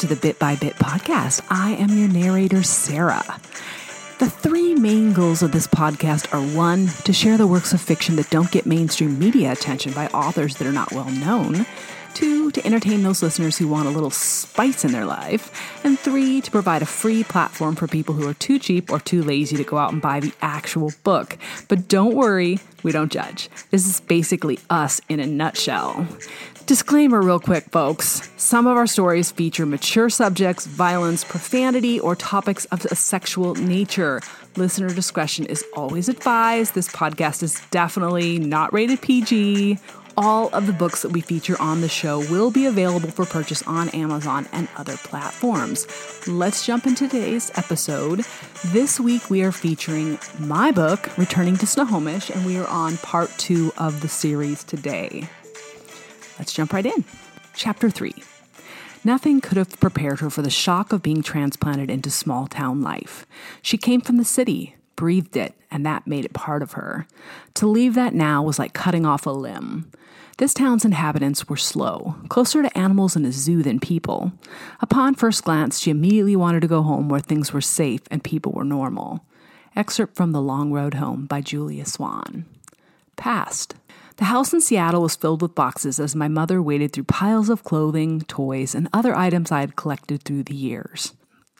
to the Bit by Bit podcast. I am your narrator, Sarah. The three main goals of this podcast are one, to share the works of fiction that don't get mainstream media attention by authors that are not well known. Two, to entertain those listeners who want a little spice in their life. And three, to provide a free platform for people who are too cheap or too lazy to go out and buy the actual book. But don't worry, we don't judge. This is basically us in a nutshell. Disclaimer, real quick, folks. Some of our stories feature mature subjects, violence, profanity, or topics of a sexual nature. Listener discretion is always advised. This podcast is definitely not rated PG. All of the books that we feature on the show will be available for purchase on Amazon and other platforms. Let's jump into today's episode. This week we are featuring my book, Returning to Snohomish, and we are on part two of the series today. Let's jump right in. Chapter 3 Nothing could have prepared her for the shock of being transplanted into small town life. She came from the city, breathed it, and that made it part of her. To leave that now was like cutting off a limb. This town's inhabitants were slow, closer to animals in a zoo than people. Upon first glance, she immediately wanted to go home where things were safe and people were normal. Excerpt from The Long Road Home by Julia Swan. Past. The house in Seattle was filled with boxes as my mother waded through piles of clothing, toys, and other items I had collected through the years.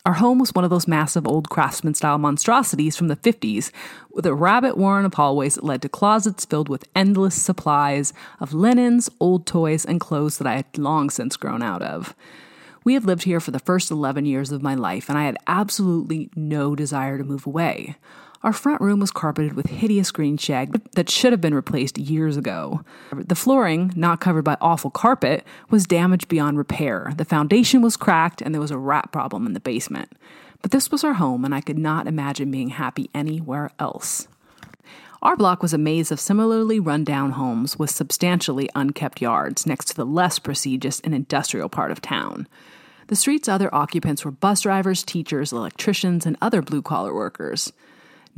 Our home was one of those massive old craftsman style monstrosities from the 50s, with a rabbit warren of hallways that led to closets filled with endless supplies of linens, old toys, and clothes that I had long since grown out of. We had lived here for the first 11 years of my life, and I had absolutely no desire to move away. Our front room was carpeted with hideous green shag that should have been replaced years ago. The flooring, not covered by awful carpet, was damaged beyond repair. The foundation was cracked, and there was a rat problem in the basement. But this was our home, and I could not imagine being happy anywhere else. Our block was a maze of similarly run-down homes with substantially unkept yards next to the less prestigious and industrial part of town. The street's other occupants were bus drivers, teachers, electricians, and other blue collar workers.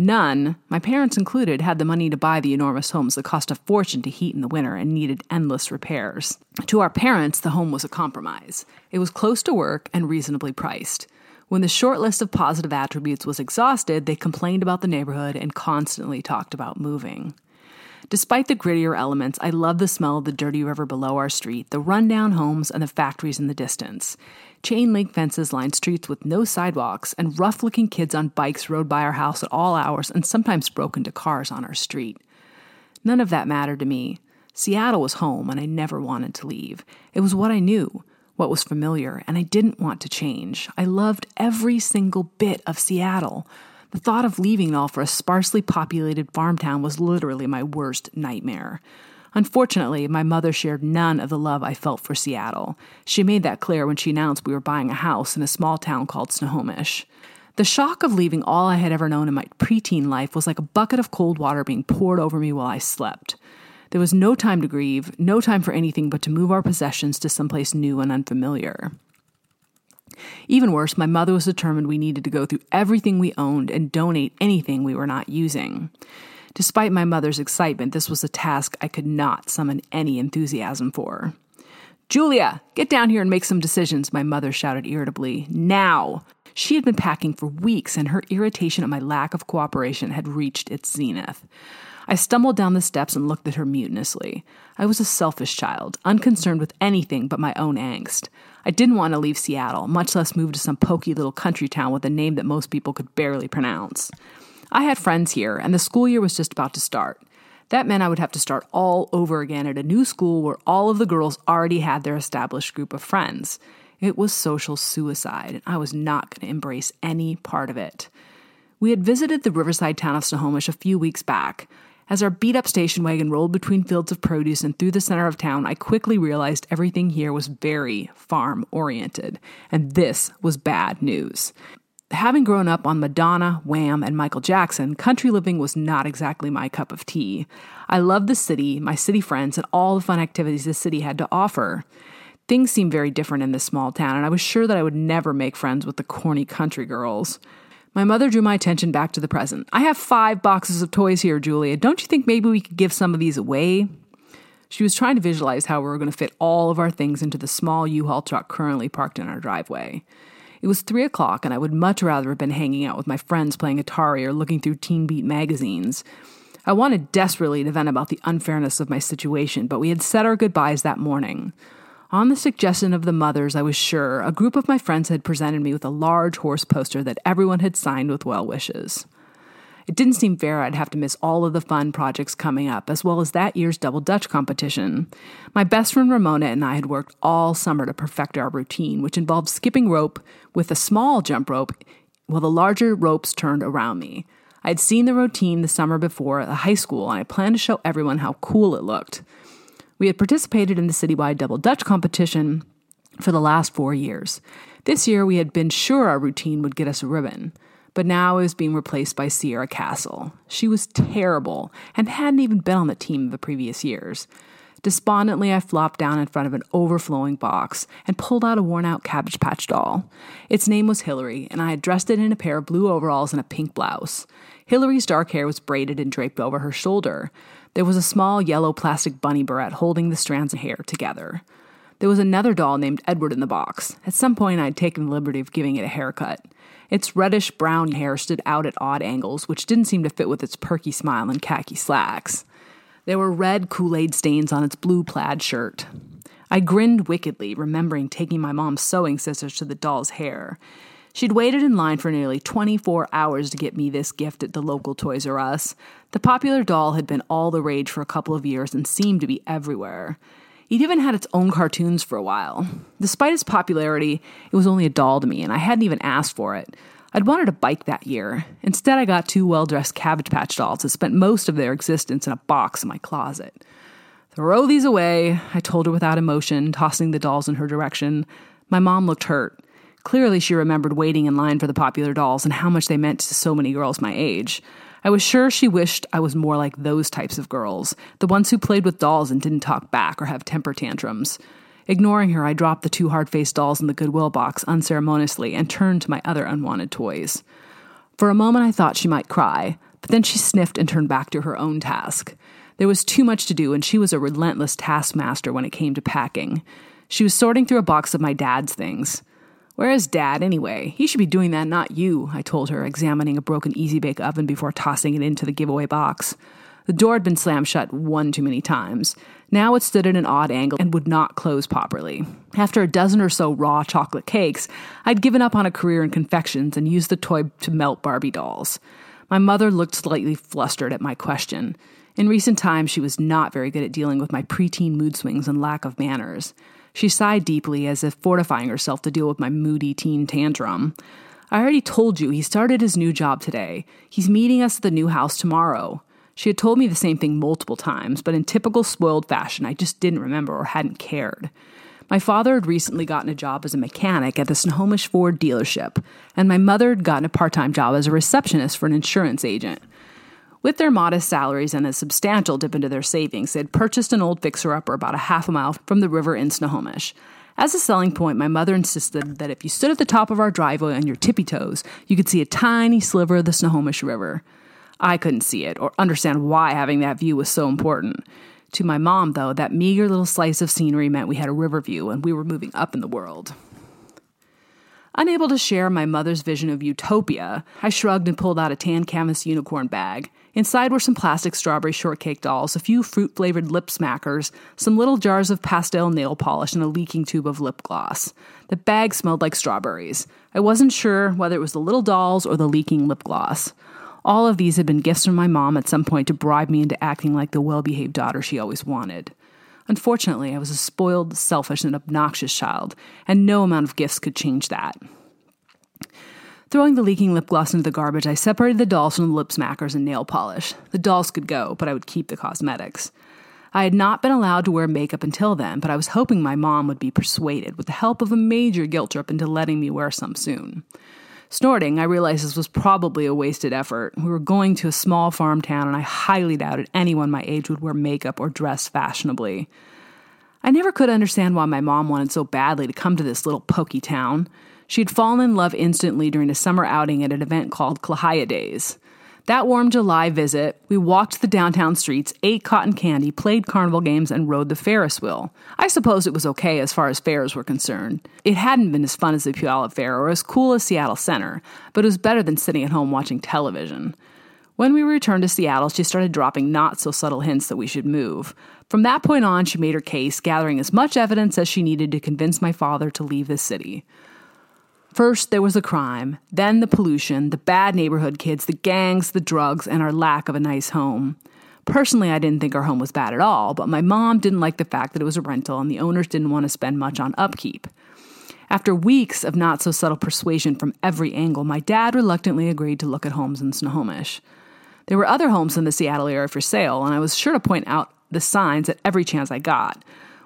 None, my parents included, had the money to buy the enormous homes that cost a fortune to heat in the winter and needed endless repairs. To our parents, the home was a compromise. It was close to work and reasonably priced. When the short list of positive attributes was exhausted, they complained about the neighborhood and constantly talked about moving. Despite the grittier elements, I love the smell of the dirty river below our street, the rundown homes, and the factories in the distance. Chain link fences lined streets with no sidewalks, and rough looking kids on bikes rode by our house at all hours and sometimes broke into cars on our street. None of that mattered to me. Seattle was home, and I never wanted to leave. It was what I knew, what was familiar, and I didn't want to change. I loved every single bit of Seattle. The thought of leaving it all for a sparsely populated farm town was literally my worst nightmare. Unfortunately, my mother shared none of the love I felt for Seattle. She made that clear when she announced we were buying a house in a small town called Snohomish. The shock of leaving all I had ever known in my preteen life was like a bucket of cold water being poured over me while I slept. There was no time to grieve, no time for anything but to move our possessions to someplace new and unfamiliar. Even worse, my mother was determined we needed to go through everything we owned and donate anything we were not using. Despite my mother's excitement, this was a task I could not summon any enthusiasm for. Julia, get down here and make some decisions, my mother shouted irritably. Now! She had been packing for weeks, and her irritation at my lack of cooperation had reached its zenith. I stumbled down the steps and looked at her mutinously. I was a selfish child, unconcerned with anything but my own angst. I didn't want to leave Seattle, much less move to some poky little country town with a name that most people could barely pronounce. I had friends here, and the school year was just about to start. That meant I would have to start all over again at a new school where all of the girls already had their established group of friends. It was social suicide, and I was not going to embrace any part of it. We had visited the riverside town of Snohomish a few weeks back. As our beat up station wagon rolled between fields of produce and through the center of town, I quickly realized everything here was very farm oriented, and this was bad news having grown up on Madonna, Wham, and Michael Jackson, country living was not exactly my cup of tea. I loved the city, my city friends, and all the fun activities the city had to offer. Things seemed very different in this small town, and I was sure that I would never make friends with the corny country girls. My mother drew my attention back to the present. I have five boxes of toys here, Julia. Don't you think maybe we could give some of these away? She was trying to visualize how we were going to fit all of our things into the small U Haul truck currently parked in our driveway. It was three o'clock, and I would much rather have been hanging out with my friends playing Atari or looking through Teen Beat magazines. I wanted desperately to vent about the unfairness of my situation, but we had said our goodbyes that morning. On the suggestion of the mothers, I was sure, a group of my friends had presented me with a large horse poster that everyone had signed with well wishes. It didn't seem fair I'd have to miss all of the fun projects coming up, as well as that year's Double Dutch competition. My best friend Ramona and I had worked all summer to perfect our routine, which involved skipping rope with a small jump rope while the larger ropes turned around me. I had seen the routine the summer before at the high school, and I planned to show everyone how cool it looked. We had participated in the citywide Double Dutch competition for the last four years. This year, we had been sure our routine would get us a ribbon, but now was being replaced by Sierra Castle. She was terrible and hadn't even been on the team the previous years. Despondently, I flopped down in front of an overflowing box and pulled out a worn out Cabbage Patch doll. Its name was Hillary, and I had dressed it in a pair of blue overalls and a pink blouse. Hillary's dark hair was braided and draped over her shoulder. There was a small yellow plastic bunny barrette holding the strands of hair together. There was another doll named Edward in the box. At some point, I had taken the liberty of giving it a haircut. Its reddish brown hair stood out at odd angles, which didn't seem to fit with its perky smile and khaki slacks. There were red Kool Aid stains on its blue plaid shirt. I grinned wickedly, remembering taking my mom's sewing scissors to the doll's hair. She'd waited in line for nearly 24 hours to get me this gift at the local Toys R Us. The popular doll had been all the rage for a couple of years and seemed to be everywhere. It even had its own cartoons for a while. Despite its popularity, it was only a doll to me, and I hadn't even asked for it. I'd wanted a bike that year. Instead, I got two well dressed Cabbage Patch dolls that spent most of their existence in a box in my closet. Throw these away, I told her without emotion, tossing the dolls in her direction. My mom looked hurt. Clearly, she remembered waiting in line for the popular dolls and how much they meant to so many girls my age. I was sure she wished I was more like those types of girls, the ones who played with dolls and didn't talk back or have temper tantrums. Ignoring her, I dropped the two hard faced dolls in the Goodwill box unceremoniously and turned to my other unwanted toys. For a moment, I thought she might cry, but then she sniffed and turned back to her own task. There was too much to do, and she was a relentless taskmaster when it came to packing. She was sorting through a box of my dad's things. Where is Dad, anyway? He should be doing that, not you, I told her, examining a broken Easy Bake oven before tossing it into the giveaway box. The door had been slammed shut one too many times. Now it stood at an odd angle and would not close properly. After a dozen or so raw chocolate cakes, I'd given up on a career in confections and used the toy to melt Barbie dolls. My mother looked slightly flustered at my question. In recent times, she was not very good at dealing with my preteen mood swings and lack of manners. She sighed deeply, as if fortifying herself to deal with my moody teen tantrum. I already told you he started his new job today. He's meeting us at the new house tomorrow. She had told me the same thing multiple times, but in typical spoiled fashion, I just didn't remember or hadn't cared. My father had recently gotten a job as a mechanic at the Snohomish Ford dealership, and my mother had gotten a part time job as a receptionist for an insurance agent. With their modest salaries and a substantial dip into their savings, they had purchased an old fixer upper about a half a mile from the river in Snohomish. As a selling point, my mother insisted that if you stood at the top of our driveway on your tippy toes, you could see a tiny sliver of the Snohomish River. I couldn't see it or understand why having that view was so important. To my mom, though, that meager little slice of scenery meant we had a river view and we were moving up in the world. Unable to share my mother's vision of utopia, I shrugged and pulled out a tan canvas unicorn bag. Inside were some plastic strawberry shortcake dolls, a few fruit flavored lip smackers, some little jars of pastel nail polish, and a leaking tube of lip gloss. The bag smelled like strawberries. I wasn't sure whether it was the little dolls or the leaking lip gloss. All of these had been gifts from my mom at some point to bribe me into acting like the well behaved daughter she always wanted. Unfortunately, I was a spoiled, selfish, and obnoxious child, and no amount of gifts could change that. Throwing the leaking lip gloss into the garbage, I separated the dolls from the lip smackers and nail polish. The dolls could go, but I would keep the cosmetics. I had not been allowed to wear makeup until then, but I was hoping my mom would be persuaded, with the help of a major guilt trip, into letting me wear some soon. Snorting, I realized this was probably a wasted effort. We were going to a small farm town, and I highly doubted anyone my age would wear makeup or dress fashionably. I never could understand why my mom wanted so badly to come to this little pokey town. She had fallen in love instantly during a summer outing at an event called Kla Ha Ya Days. That warm July visit, we walked the downtown streets, ate cotton candy, played carnival games, and rode the Ferris wheel. I suppose it was okay as far as fares were concerned. It hadn't been as fun as the Puyallup Fair or as cool as Seattle Center, but it was better than sitting at home watching television. When we returned to Seattle, she started dropping not so subtle hints that we should move. From that point on, she made her case, gathering as much evidence as she needed to convince my father to leave the city. First, there was the crime, then the pollution, the bad neighborhood kids, the gangs, the drugs, and our lack of a nice home. Personally, I didn't think our home was bad at all, but my mom didn't like the fact that it was a rental and the owners didn't want to spend much on upkeep. After weeks of not so subtle persuasion from every angle, my dad reluctantly agreed to look at homes in Snohomish. There were other homes in the Seattle area for sale, and I was sure to point out the signs at every chance I got.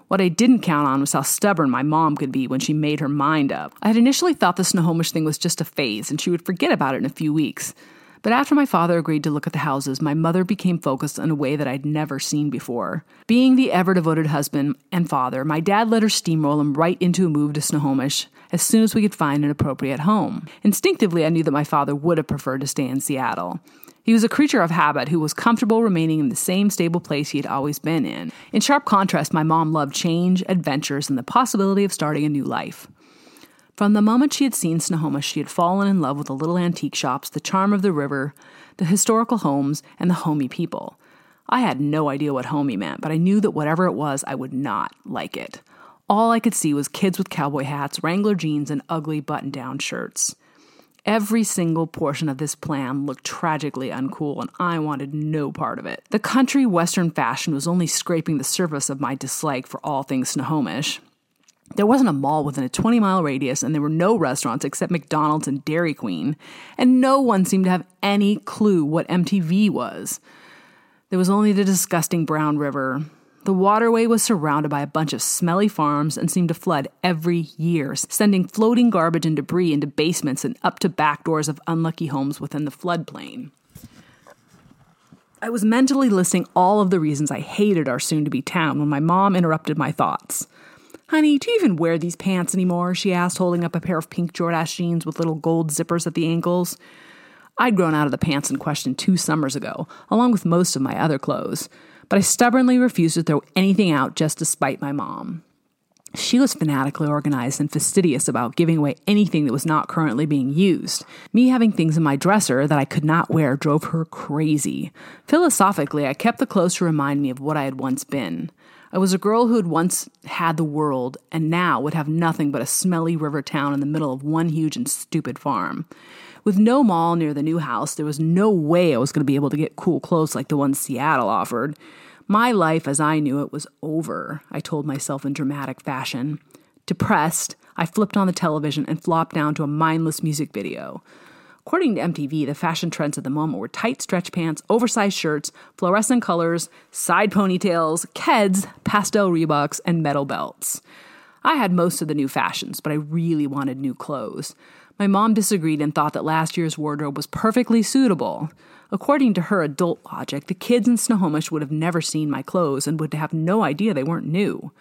What I didn't count on was how stubborn my mom could be when she made her mind up. I had initially thought the Snohomish thing was just a phase and she would forget about it in a few weeks. But after my father agreed to look at the houses, my mother became focused in a way that I'd never seen before. Being the ever devoted husband and father, my dad let her steamroll him right into a move to Snohomish as soon as we could find an appropriate home. Instinctively, I knew that my father would have preferred to stay in Seattle. He was a creature of habit who was comfortable remaining in the same stable place he had always been in. In sharp contrast, my mom loved change, adventures, and the possibility of starting a new life. From the moment she had seen Snohomish, she had fallen in love with the little antique shops, the charm of the river, the historical homes, and the homey people. I had no idea what homey meant, but I knew that whatever it was, I would not like it. All I could see was kids with cowboy hats, Wrangler jeans, and ugly button down shirts. Every single portion of this plan looked tragically uncool, and I wanted no part of it. The country western fashion was only scraping the surface of my dislike for all things Snohomish. There wasn't a mall within a 20 mile radius, and there were no restaurants except McDonald's and Dairy Queen, and no one seemed to have any clue what MTV was. There was only the disgusting Brown River, the waterway was surrounded by a bunch of smelly farms and seemed to flood every year, sending floating garbage and debris into basements and up to back doors of unlucky homes within the floodplain. I was mentally listing all of the reasons I hated our soon to be town when my mom interrupted my thoughts. Honey, do you even wear these pants anymore? she asked, holding up a pair of pink Jordache jeans with little gold zippers at the ankles. I'd grown out of the pants in question two summers ago, along with most of my other clothes but I stubbornly refused to throw anything out just to spite my mom. She was fanatically organized and fastidious about giving away anything that was not currently being used. Me having things in my dresser that I could not wear drove her crazy. Philosophically, I kept the clothes to remind me of what I had once been. I was a girl who had once had the world and now would have nothing but a smelly river town in the middle of one huge and stupid farm. With no mall near the new house, there was no way I was going to be able to get cool clothes like the ones Seattle offered. My life as I knew it was over, I told myself in dramatic fashion. Depressed, I flipped on the television and flopped down to a mindless music video. According to MTV, the fashion trends at the moment were tight stretch pants, oversized shirts, fluorescent colors, side ponytails, Keds, pastel Reeboks, and metal belts. I had most of the new fashions, but I really wanted new clothes. My mom disagreed and thought that last year's wardrobe was perfectly suitable. According to her adult logic, the kids in Snohomish would have never seen my clothes and would have no idea they weren't new.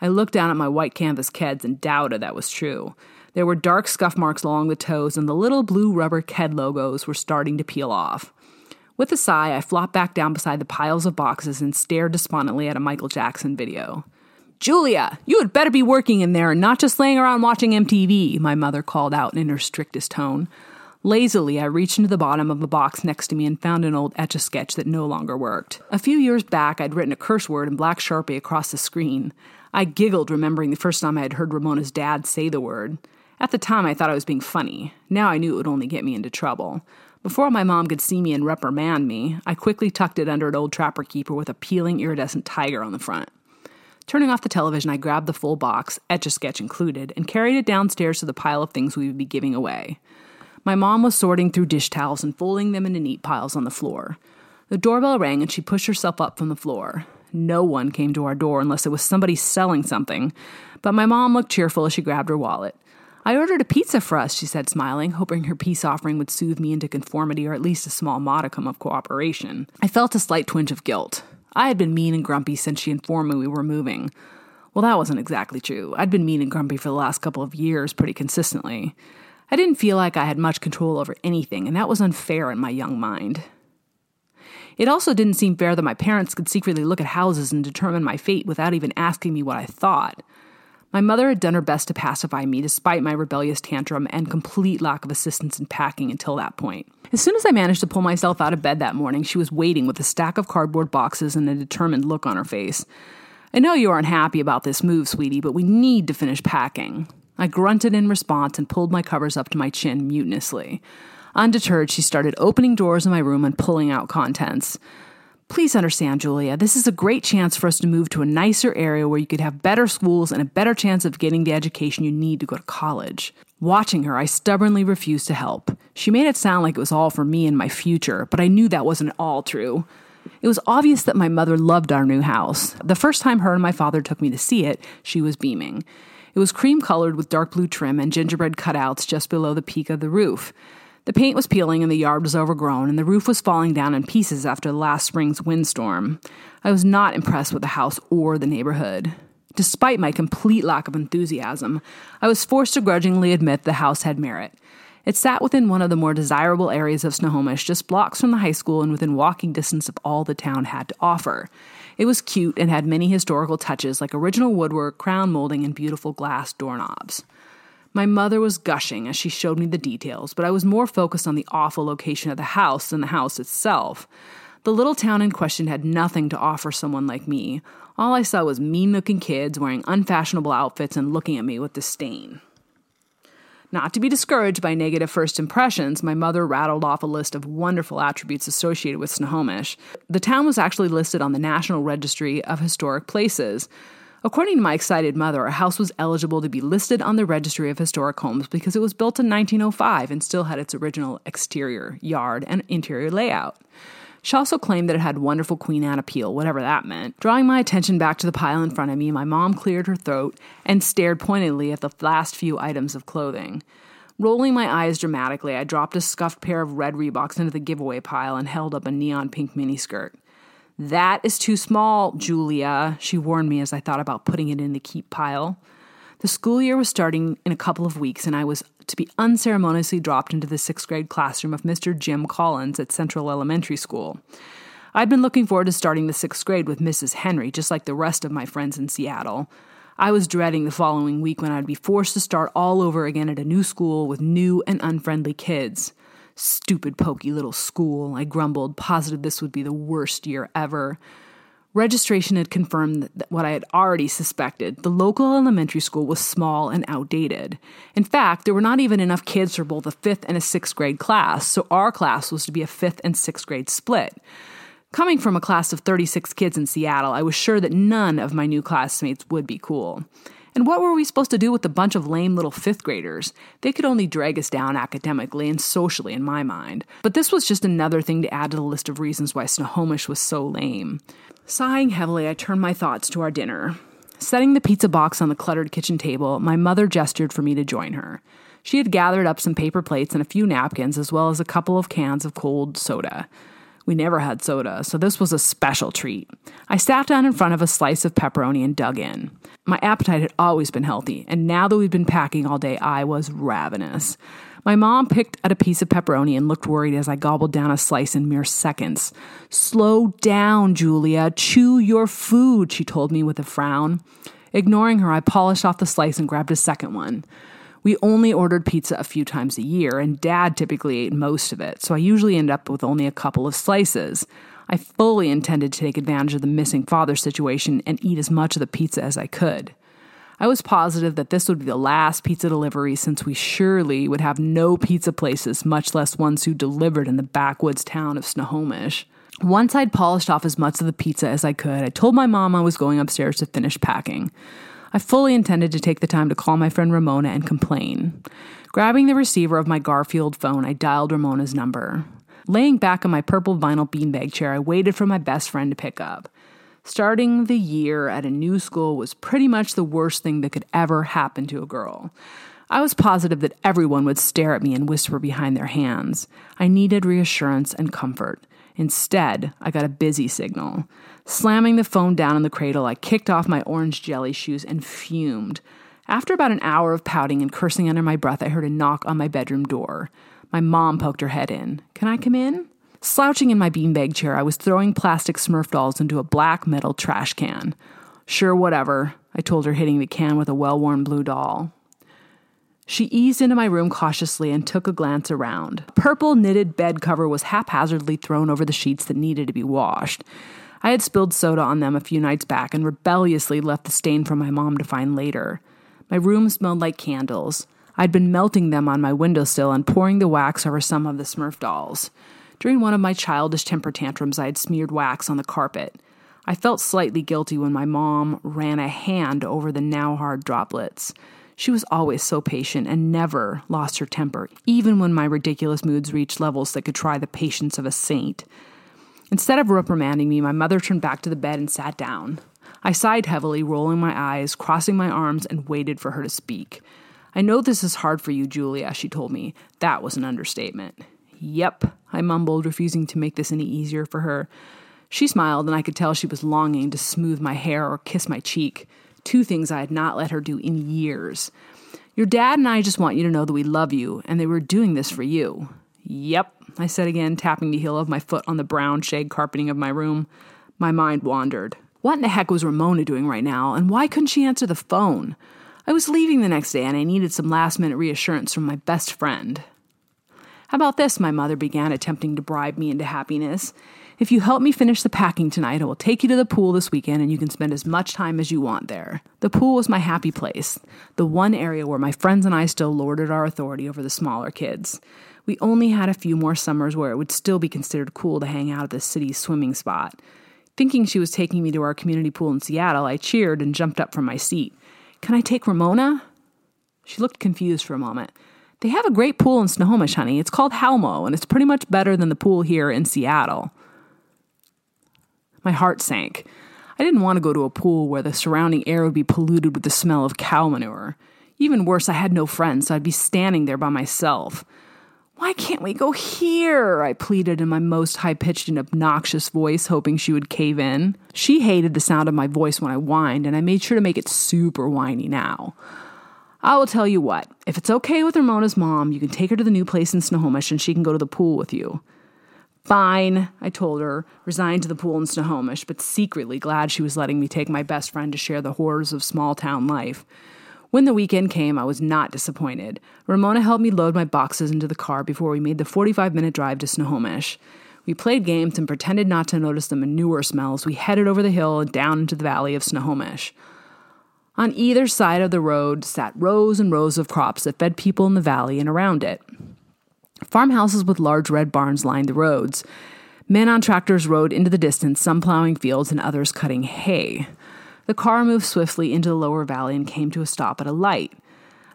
I looked down at my white canvas Keds and doubted that was true. There were dark scuff marks along the toes, and the little blue rubber Ked logos were starting to peel off. With a sigh, I flopped back down beside the piles of boxes and stared despondently at a Michael Jackson video. Julia, you had better be working in there and not just laying around watching MTV, my mother called out in her strictest tone. Lazily, I reached into the bottom of a box next to me and found an old etch a sketch that no longer worked. A few years back, I'd written a curse word in black sharpie across the screen. I giggled, remembering the first time I had heard Ramona's dad say the word. At the time, I thought I was being funny. Now I knew it would only get me into trouble. Before my mom could see me and reprimand me, I quickly tucked it under an old trapper keeper with a peeling iridescent tiger on the front. Turning off the television, I grabbed the full box, etch a sketch included, and carried it downstairs to the pile of things we would be giving away. My mom was sorting through dish towels and folding them into neat piles on the floor. The doorbell rang and she pushed herself up from the floor. No one came to our door unless it was somebody selling something, but my mom looked cheerful as she grabbed her wallet. I ordered a pizza for us, she said, smiling, hoping her peace offering would soothe me into conformity or at least a small modicum of cooperation. I felt a slight twinge of guilt. I had been mean and grumpy since she informed me we were moving. Well, that wasn't exactly true. I'd been mean and grumpy for the last couple of years pretty consistently. I didn't feel like I had much control over anything, and that was unfair in my young mind. It also didn't seem fair that my parents could secretly look at houses and determine my fate without even asking me what I thought. My mother had done her best to pacify me despite my rebellious tantrum and complete lack of assistance in packing until that point. As soon as I managed to pull myself out of bed that morning, she was waiting with a stack of cardboard boxes and a determined look on her face. I know you aren't happy about this move, sweetie, but we need to finish packing. I grunted in response and pulled my covers up to my chin mutinously. Undeterred, she started opening doors in my room and pulling out contents. Please understand, Julia, this is a great chance for us to move to a nicer area where you could have better schools and a better chance of getting the education you need to go to college. Watching her, I stubbornly refused to help. She made it sound like it was all for me and my future, but I knew that wasn't all true. It was obvious that my mother loved our new house. The first time her and my father took me to see it, she was beaming. It was cream colored with dark blue trim and gingerbread cutouts just below the peak of the roof. The paint was peeling and the yard was overgrown, and the roof was falling down in pieces after last spring's windstorm. I was not impressed with the house or the neighborhood. Despite my complete lack of enthusiasm, I was forced to grudgingly admit the house had merit. It sat within one of the more desirable areas of Snohomish, just blocks from the high school and within walking distance of all the town had to offer. It was cute and had many historical touches like original woodwork, crown molding, and beautiful glass doorknobs. My mother was gushing as she showed me the details, but I was more focused on the awful location of the house than the house itself. The little town in question had nothing to offer someone like me. All I saw was mean looking kids wearing unfashionable outfits and looking at me with disdain. Not to be discouraged by negative first impressions, my mother rattled off a list of wonderful attributes associated with Snohomish. The town was actually listed on the National Registry of Historic Places, According to my excited mother, our house was eligible to be listed on the Registry of Historic Homes because it was built in 1905 and still had its original exterior, yard, and interior layout. She also claimed that it had wonderful Queen Anne appeal, whatever that meant. Drawing my attention back to the pile in front of me, my mom cleared her throat and stared pointedly at the last few items of clothing. Rolling my eyes dramatically, I dropped a scuffed pair of red Reeboks into the giveaway pile and held up a neon pink miniskirt. That is too small, Julia, she warned me as I thought about putting it in the keep pile. The school year was starting in a couple of weeks, and I was to be unceremoniously dropped into the sixth grade classroom of Mr. Jim Collins at Central Elementary School. I'd been looking forward to starting the sixth grade with Mrs. Henry, just like the rest of my friends in Seattle. I was dreading the following week when I'd be forced to start all over again at a new school with new and unfriendly kids. Stupid, pokey little school, I grumbled, positive this would be the worst year ever. Registration had confirmed what I had already suspected. The local elementary school was small and outdated. In fact, there were not even enough kids for both a fifth and a sixth grade class, so our class was to be a fifth and sixth grade split. Coming from a class of 36 kids in Seattle, I was sure that none of my new classmates would be cool. And what were we supposed to do with a bunch of lame little fifth graders? They could only drag us down academically and socially, in my mind. But this was just another thing to add to the list of reasons why Snohomish was so lame. Sighing heavily, I turned my thoughts to our dinner. Setting the pizza box on the cluttered kitchen table, my mother gestured for me to join her. She had gathered up some paper plates and a few napkins, as well as a couple of cans of cold soda. We never had soda, so this was a special treat. I sat down in front of a slice of pepperoni and dug in. My appetite had always been healthy, and now that we'd been packing all day, I was ravenous. My mom picked at a piece of pepperoni and looked worried as I gobbled down a slice in mere seconds. Slow down, Julia. Chew your food, she told me with a frown. Ignoring her, I polished off the slice and grabbed a second one. We only ordered pizza a few times a year, and dad typically ate most of it, so I usually end up with only a couple of slices. I fully intended to take advantage of the missing father situation and eat as much of the pizza as I could. I was positive that this would be the last pizza delivery since we surely would have no pizza places, much less ones who delivered in the backwoods town of Snohomish. Once I'd polished off as much of the pizza as I could, I told my mom I was going upstairs to finish packing. I fully intended to take the time to call my friend Ramona and complain. Grabbing the receiver of my Garfield phone, I dialed Ramona's number. Laying back in my purple vinyl beanbag chair, I waited for my best friend to pick up. Starting the year at a new school was pretty much the worst thing that could ever happen to a girl. I was positive that everyone would stare at me and whisper behind their hands. I needed reassurance and comfort. Instead, I got a busy signal. Slamming the phone down in the cradle, I kicked off my orange jelly shoes and fumed. After about an hour of pouting and cursing under my breath, I heard a knock on my bedroom door. My mom poked her head in. Can I come in? Slouching in my beanbag chair, I was throwing plastic Smurf dolls into a black metal trash can. Sure, whatever, I told her, hitting the can with a well worn blue doll. She eased into my room cautiously and took a glance around. A purple knitted bed cover was haphazardly thrown over the sheets that needed to be washed. I had spilled soda on them a few nights back and rebelliously left the stain for my mom to find later. My room smelled like candles. I'd been melting them on my windowsill and pouring the wax over some of the Smurf dolls. During one of my childish temper tantrums, I had smeared wax on the carpet. I felt slightly guilty when my mom ran a hand over the now hard droplets. She was always so patient and never lost her temper, even when my ridiculous moods reached levels that could try the patience of a saint. Instead of reprimanding me, my mother turned back to the bed and sat down. I sighed heavily, rolling my eyes, crossing my arms, and waited for her to speak. I know this is hard for you, Julia, she told me. That was an understatement. Yep, I mumbled, refusing to make this any easier for her. She smiled, and I could tell she was longing to smooth my hair or kiss my cheek. Two things I had not let her do in years. Your dad and I just want you to know that we love you, and that we're doing this for you. Yep, I said again, tapping the heel of my foot on the brown shag carpeting of my room. My mind wandered. What in the heck was Ramona doing right now, and why couldn't she answer the phone? I was leaving the next day and I needed some last minute reassurance from my best friend. How about this? My mother began, attempting to bribe me into happiness. If you help me finish the packing tonight, I will take you to the pool this weekend and you can spend as much time as you want there. The pool was my happy place, the one area where my friends and I still lorded our authority over the smaller kids. We only had a few more summers where it would still be considered cool to hang out at the city's swimming spot. Thinking she was taking me to our community pool in Seattle, I cheered and jumped up from my seat. Can I take Ramona? She looked confused for a moment. They have a great pool in Snohomish, honey. It's called Hal Moe, and it's pretty much better than the pool here in Seattle. My heart sank. I didn't want to go to a pool where the surrounding air would be polluted with the smell of cow manure. Even worse, I had no friends, so I'd be standing there by myself. Why can't we go here? I pleaded in my most high pitched and obnoxious voice, hoping she would cave in. She hated the sound of my voice when I whined, and I made sure to make it super whiny now. I will tell you what, if it's okay with Ramona's mom, you can take her to the new place in Snohomish and she can go to the pool with you. Fine, I told her, resigned to the pool in Snohomish, but secretly glad she was letting me take my best friend to share the horrors of small town life. When the weekend came, I was not disappointed. Ramona helped me load my boxes into the car before we made the 45 minute drive to Snohomish. We played games and pretended not to notice the manure smells. We headed over the hill and down into the valley of Snohomish. On either side of the road sat rows and rows of crops that fed people in the valley and around it. Farmhouses with large red barns lined the roads. Men on tractors rode into the distance, some plowing fields and others cutting hay. The car moved swiftly into the lower valley and came to a stop at a light.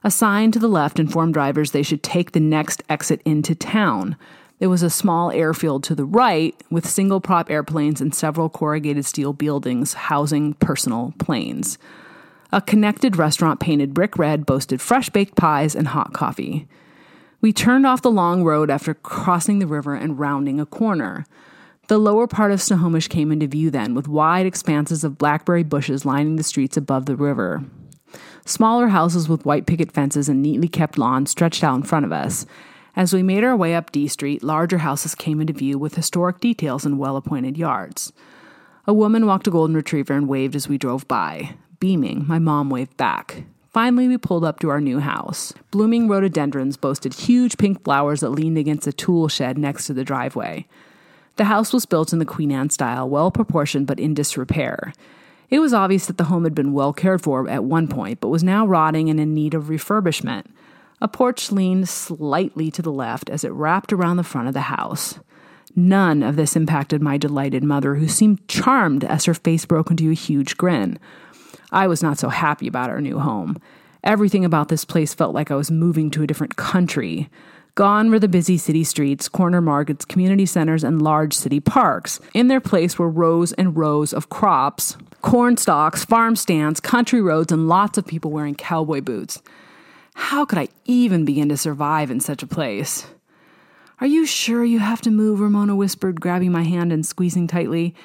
A sign to the left informed drivers they should take the next exit into town. There was a small airfield to the right with single prop airplanes and several corrugated steel buildings housing personal planes. A connected restaurant painted brick red boasted fresh baked pies and hot coffee. We turned off the long road after crossing the river and rounding a corner. The lower part of Snohomish came into view then, with wide expanses of blackberry bushes lining the streets above the river. Smaller houses with white picket fences and neatly kept lawns stretched out in front of us. As we made our way up D Street, larger houses came into view with historic details and well appointed yards. A woman walked a golden retriever and waved as we drove by. Beaming, my mom waved back. Finally, we pulled up to our new house. Blooming rhododendrons boasted huge pink flowers that leaned against a tool shed next to the driveway. The house was built in the Queen Anne style, well proportioned but in disrepair. It was obvious that the home had been well cared for at one point, but was now rotting and in need of refurbishment. A porch leaned slightly to the left as it wrapped around the front of the house. None of this impacted my delighted mother, who seemed charmed as her face broke into a huge grin. I was not so happy about our new home. Everything about this place felt like I was moving to a different country. Gone were the busy city streets, corner markets, community centers, and large city parks. In their place were rows and rows of crops, corn stalks, farm stands, country roads, and lots of people wearing cowboy boots. How could I even begin to survive in such a place? Are you sure you have to move? Ramona whispered, grabbing my hand and squeezing tightly.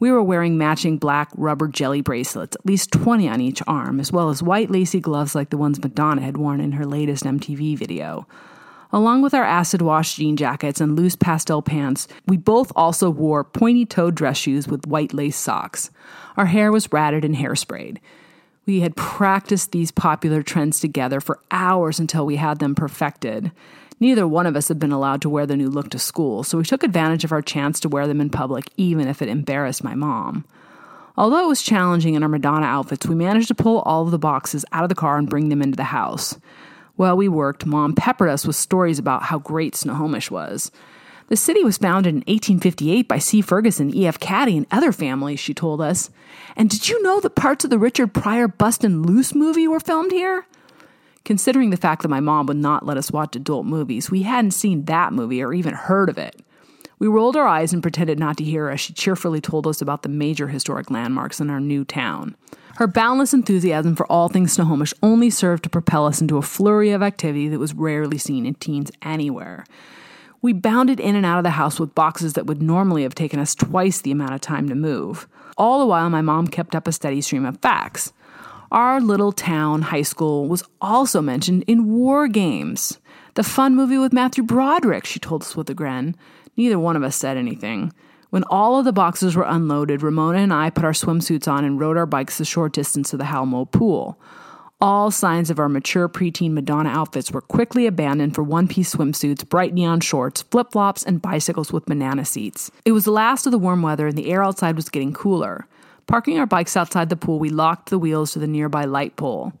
We were wearing matching black rubber jelly bracelets, at least 20 on each arm, as well as white lacy gloves like the ones Madonna had worn in her latest MTV video. Along with our acid wash jean jackets and loose pastel pants, we both also wore pointy toed dress shoes with white lace socks. Our hair was ratted and hairsprayed. We had practiced these popular trends together for hours until we had them perfected. Neither one of us had been allowed to wear the new look to school, so we took advantage of our chance to wear them in public, even if it embarrassed my mom. Although it was challenging in our Madonna outfits, we managed to pull all of the boxes out of the car and bring them into the house. While we worked, Mom peppered us with stories about how great Snohomish was. The city was founded in 1858 by C. Ferguson, E.F. Cady, and other families, she told us. And did you know that parts of the Richard Pryor Bustin' Loose movie were filmed here? Considering the fact that my mom would not let us watch adult movies, we hadn't seen that movie or even heard of it. We rolled our eyes and pretended not to hear as she cheerfully told us about the major historic landmarks in our new town. Her boundless enthusiasm for all things Snohomish only served to propel us into a flurry of activity that was rarely seen in teens anywhere. We bounded in and out of the house with boxes that would normally have taken us twice the amount of time to move. All the while, my mom kept up a steady stream of facts. Our little town high school was also mentioned in War Games, the fun movie with Matthew Broderick, she told us with a grin. Neither one of us said anything. When all of the boxes were unloaded, Ramona and I put our swimsuits on and rode our bikes the short distance to the Hal Moe pool. All signs of our mature preteen Madonna outfits were quickly abandoned for one piece swimsuits, bright neon shorts, flip flops, and bicycles with banana seats. It was the last of the warm weather, and the air outside was getting cooler. Parking our bikes outside the pool, we locked the wheels to the nearby light pole.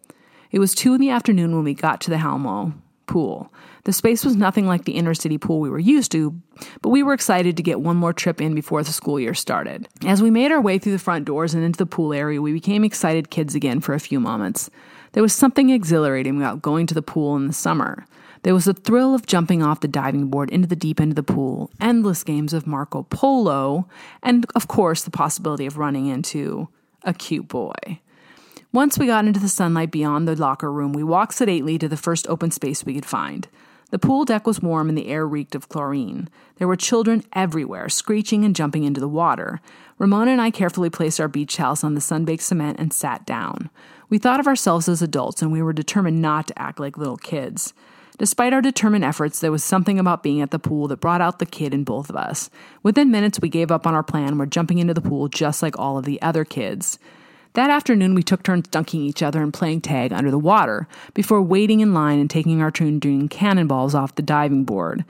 It was two in the afternoon when we got to the Hal Moe pool. The space was nothing like the inner city pool we were used to, but we were excited to get one more trip in before the school year started. As we made our way through the front doors and into the pool area, we became excited kids again for a few moments. There was something exhilarating about going to the pool in the summer. There was the thrill of jumping off the diving board into the deep end of the pool, endless games of Marco Polo, and of course, the possibility of running into a cute boy. Once we got into the sunlight beyond the locker room, we walked sedately to the first open space we could find. The pool deck was warm and the air reeked of chlorine. There were children everywhere, screeching and jumping into the water. Ramona and I carefully placed our beach house on the sun-baked cement and sat down. We thought of ourselves as adults and we were determined not to act like little kids. Despite our determined efforts, there was something about being at the pool that brought out the kid in both of us. Within minutes, we gave up on our plan. We're jumping into the pool just like all of the other kids. That afternoon, we took turns dunking each other and playing tag under the water before waiting in line and taking our turn doing cannonballs off the diving board.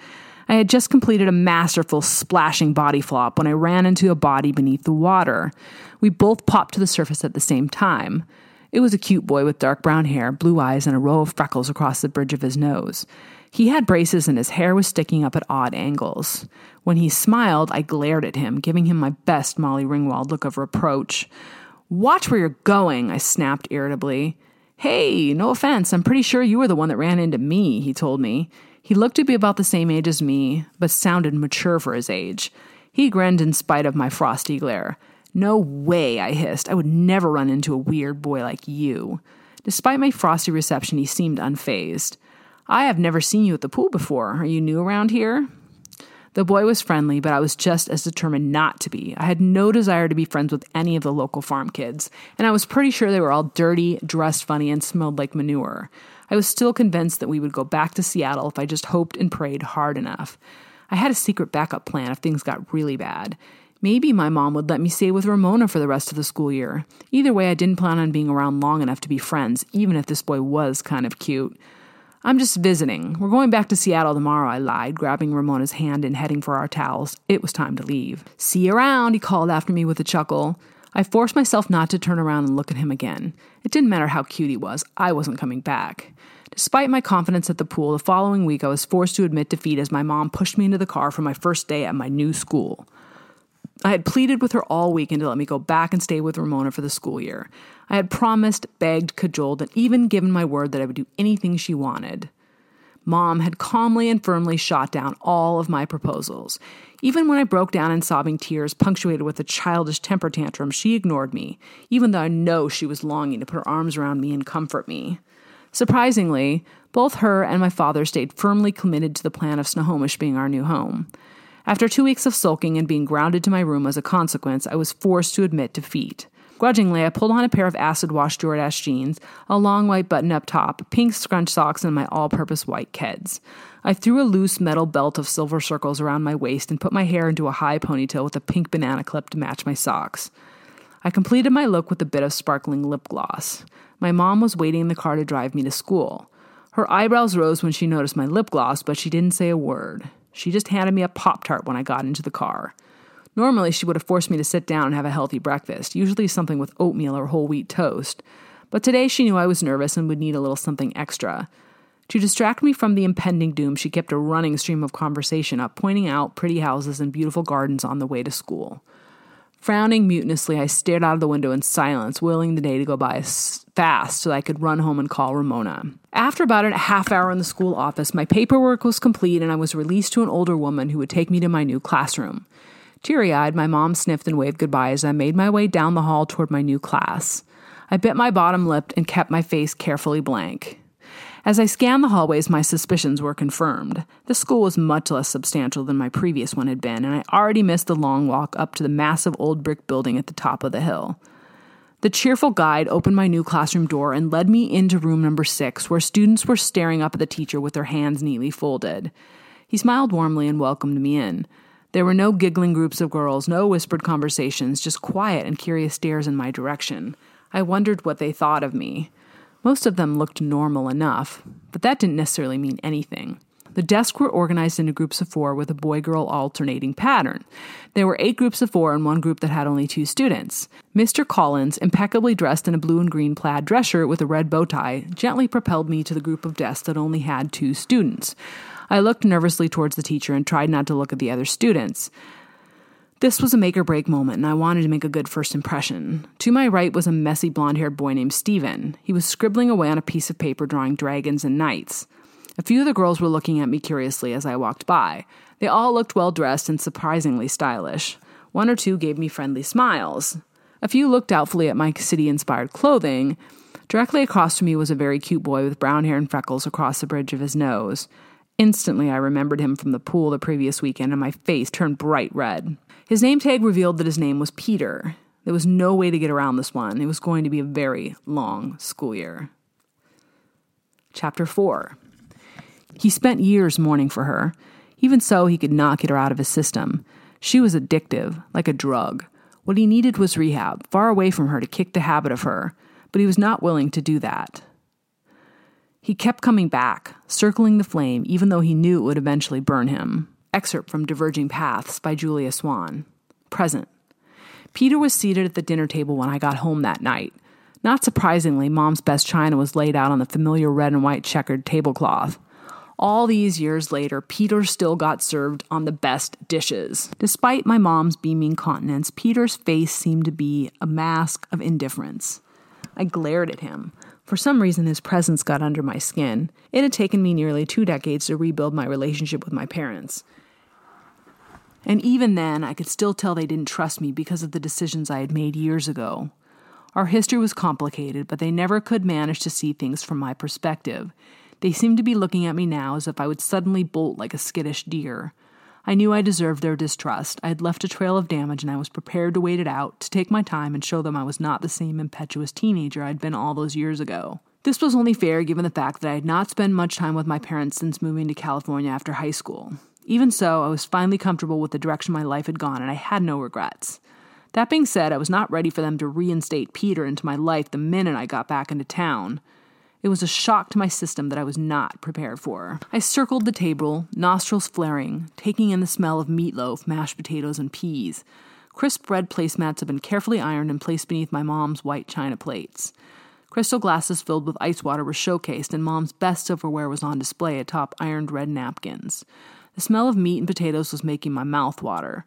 I had just completed a masterful splashing body flop when I ran into a body beneath the water. We both popped to the surface at the same time. It was a cute boy with dark brown hair, blue eyes, and a row of freckles across the bridge of his nose. He had braces and his hair was sticking up at odd angles. When he smiled, I glared at him, giving him my best Molly Ringwald look of reproach. Watch where you're going, I snapped irritably. Hey, no offense, I'm pretty sure you were the one that ran into me, he told me. He looked to be about the same age as me, but sounded mature for his age. He grinned in spite of my frosty glare. No way, I hissed. I would never run into a weird boy like you. Despite my frosty reception, he seemed unfazed. I have never seen you at the pool before. Are you new around here? The boy was friendly, but I was just as determined not to be. I had no desire to be friends with any of the local farm kids, and I was pretty sure they were all dirty, dressed funny, and smelled like manure. I was still convinced that we would go back to Seattle if I just hoped and prayed hard enough. I had a secret backup plan if things got really bad. Maybe my mom would let me stay with Ramona for the rest of the school year. Either way, I didn't plan on being around long enough to be friends, even if this boy was kind of cute. I'm just visiting. We're going back to Seattle tomorrow, I lied, grabbing Ramona's hand and heading for our towels. It was time to leave. See you around, he called after me with a chuckle. I forced myself not to turn around and look at him again. It didn't matter how cute he was, I wasn't coming back. Despite my confidence at the pool, the following week I was forced to admit defeat as my mom pushed me into the car for my first day at my new school. I had pleaded with her all weekend to let me go back and stay with Ramona for the school year. I had promised, begged, cajoled, and even given my word that I would do anything she wanted. Mom had calmly and firmly shot down all of my proposals. Even when I broke down in sobbing tears, punctuated with a childish temper tantrum, she ignored me, even though I know she was longing to put her arms around me and comfort me. Surprisingly, both her and my father stayed firmly committed to the plan of Snohomish being our new home. After two weeks of sulking and being grounded to my room as a consequence, I was forced to admit defeat. Grudgingly, I pulled on a pair of acid wash Jordache jeans, a long white button up top, pink scrunch socks, and my all purpose white Keds. I threw a loose metal belt of silver circles around my waist and put my hair into a high ponytail with a pink banana clip to match my socks. I completed my look with a bit of sparkling lip gloss. My mom was waiting in the car to drive me to school. Her eyebrows rose when she noticed my lip gloss, but she didn't say a word. She just handed me a Pop Tart when I got into the car. Normally, she would have forced me to sit down and have a healthy breakfast, usually something with oatmeal or whole wheat toast. But today she knew I was nervous and would need a little something extra. To distract me from the impending doom, she kept a running stream of conversation up, pointing out pretty houses and beautiful gardens on the way to school. Frowning mutinously, I stared out of the window in silence, willing the day to go by fast so I could run home and call Ramona. After about a half hour in the school office, my paperwork was complete and I was released to an older woman who would take me to my new classroom. Teary eyed, my mom sniffed and waved goodbye as I made my way down the hall toward my new class. I bit my bottom lip and kept my face carefully blank. As I scanned the hallways, my suspicions were confirmed. The school was much less substantial than my previous one had been, and I already missed the long walk up to the massive old brick building at the top of the hill. The cheerful guide opened my new classroom door and led me into room number six, where students were staring up at the teacher with their hands neatly folded. He smiled warmly and welcomed me in. There were no giggling groups of girls, no whispered conversations, just quiet and curious stares in my direction. I wondered what they thought of me. Most of them looked normal enough, but that didn't necessarily mean anything. The desks were organized into groups of four with a boy girl alternating pattern. There were eight groups of four and one group that had only two students. Mr. Collins, impeccably dressed in a blue and green plaid dress shirt with a red bow tie, gently propelled me to the group of desks that only had two students. I looked nervously towards the teacher and tried not to look at the other students. This was a make or break moment, and I wanted to make a good first impression. To my right was a messy blond haired boy named Steven. He was scribbling away on a piece of paper drawing dragons and knights. A few of the girls were looking at me curiously as I walked by. They all looked well dressed and surprisingly stylish. One or two gave me friendly smiles. A few looked doubtfully at my city inspired clothing. Directly across from me was a very cute boy with brown hair and freckles across the bridge of his nose. Instantly, I remembered him from the pool the previous weekend, and my face turned bright red. His name tag revealed that his name was Peter. There was no way to get around this one. It was going to be a very long school year. Chapter 4 He spent years mourning for her. Even so, he could not get her out of his system. She was addictive, like a drug. What he needed was rehab, far away from her to kick the habit of her, but he was not willing to do that. He kept coming back, circling the flame, even though he knew it would eventually burn him. Excerpt from Diverging Paths by Julia Swan. Present. Peter was seated at the dinner table when I got home that night. Not surprisingly, Mom's best china was laid out on the familiar red and white checkered tablecloth. All these years later, Peter still got served on the best dishes. Despite my mom's beaming countenance, Peter's face seemed to be a mask of indifference. I glared at him. For some reason, his presence got under my skin. It had taken me nearly two decades to rebuild my relationship with my parents. And even then, I could still tell they didn't trust me because of the decisions I had made years ago. Our history was complicated, but they never could manage to see things from my perspective. They seemed to be looking at me now as if I would suddenly bolt like a skittish deer. I knew I deserved their distrust. I had left a trail of damage and I was prepared to wait it out, to take my time and show them I was not the same impetuous teenager I'd been all those years ago. This was only fair given the fact that I had not spent much time with my parents since moving to California after high school. Even so, I was finally comfortable with the direction my life had gone and I had no regrets. That being said, I was not ready for them to reinstate Peter into my life the minute I got back into town. It was a shock to my system that I was not prepared for. I circled the table, nostrils flaring, taking in the smell of meatloaf, mashed potatoes, and peas. Crisp red placemats had been carefully ironed and placed beneath my mom's white china plates. Crystal glasses filled with ice water were showcased, and mom's best silverware was on display atop ironed red napkins. The smell of meat and potatoes was making my mouth water.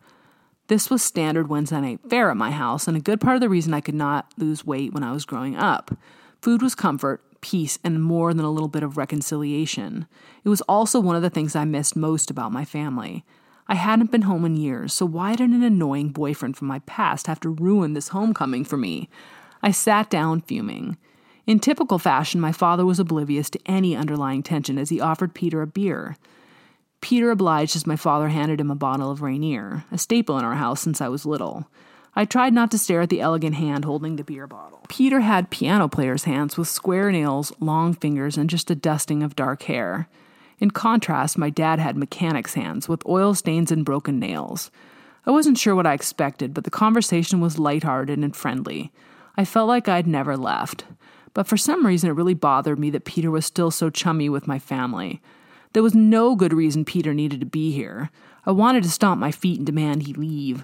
This was standard Wednesday night fare at my house, and a good part of the reason I could not lose weight when I was growing up. Food was comfort, peace and more than a little bit of reconciliation. It was also one of the things I missed most about my family. I hadn't been home in years, so why did an annoying boyfriend from my past have to ruin this homecoming for me? I sat down fuming. In typical fashion, my father was oblivious to any underlying tension as he offered Peter a beer. Peter obliged as my father handed him a bottle of Rainier, a staple in our house since I was little. I tried not to stare at the elegant hand holding the beer bottle. Peter had piano player's hands with square nails, long fingers, and just a dusting of dark hair. In contrast, my dad had mechanic's hands with oil stains and broken nails. I wasn't sure what I expected, but the conversation was lighthearted and friendly. I felt like I'd never left. But for some reason, it really bothered me that Peter was still so chummy with my family. There was no good reason Peter needed to be here. I wanted to stomp my feet and demand he leave.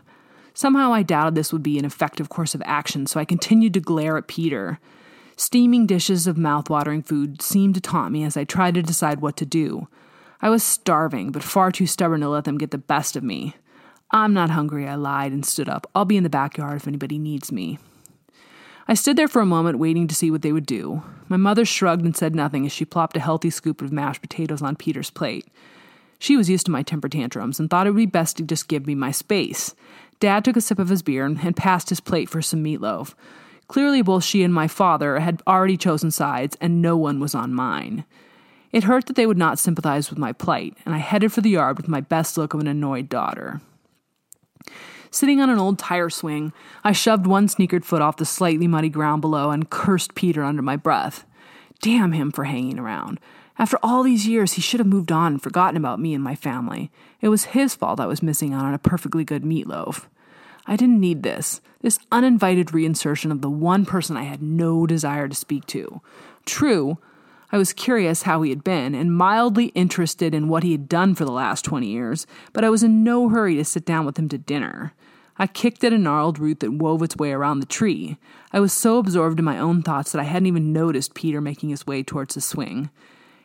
Somehow I doubted this would be an effective course of action, so I continued to glare at Peter. Steaming dishes of mouth-watering food seemed to taunt me as I tried to decide what to do. I was starving, but far too stubborn to let them get the best of me. I'm not hungry, I lied and stood up. I'll be in the backyard if anybody needs me. I stood there for a moment waiting to see what they would do. My mother shrugged and said nothing as she plopped a healthy scoop of mashed potatoes on Peter's plate. She was used to my temper tantrums and thought it would be best to just give me my space. Dad took a sip of his beer and passed his plate for some meatloaf. Clearly, both she and my father had already chosen sides, and no one was on mine. It hurt that they would not sympathize with my plight, and I headed for the yard with my best look of an annoyed daughter. Sitting on an old tire swing, I shoved one sneakered foot off the slightly muddy ground below and cursed Peter under my breath. Damn him for hanging around. After all these years, he should have moved on and forgotten about me and my family. It was his fault I was missing out on a perfectly good meatloaf. I didn't need this, this uninvited reinsertion of the one person I had no desire to speak to. True, I was curious how he had been and mildly interested in what he had done for the last 20 years, but I was in no hurry to sit down with him to dinner. I kicked at a gnarled root that wove its way around the tree. I was so absorbed in my own thoughts that I hadn't even noticed Peter making his way towards the swing.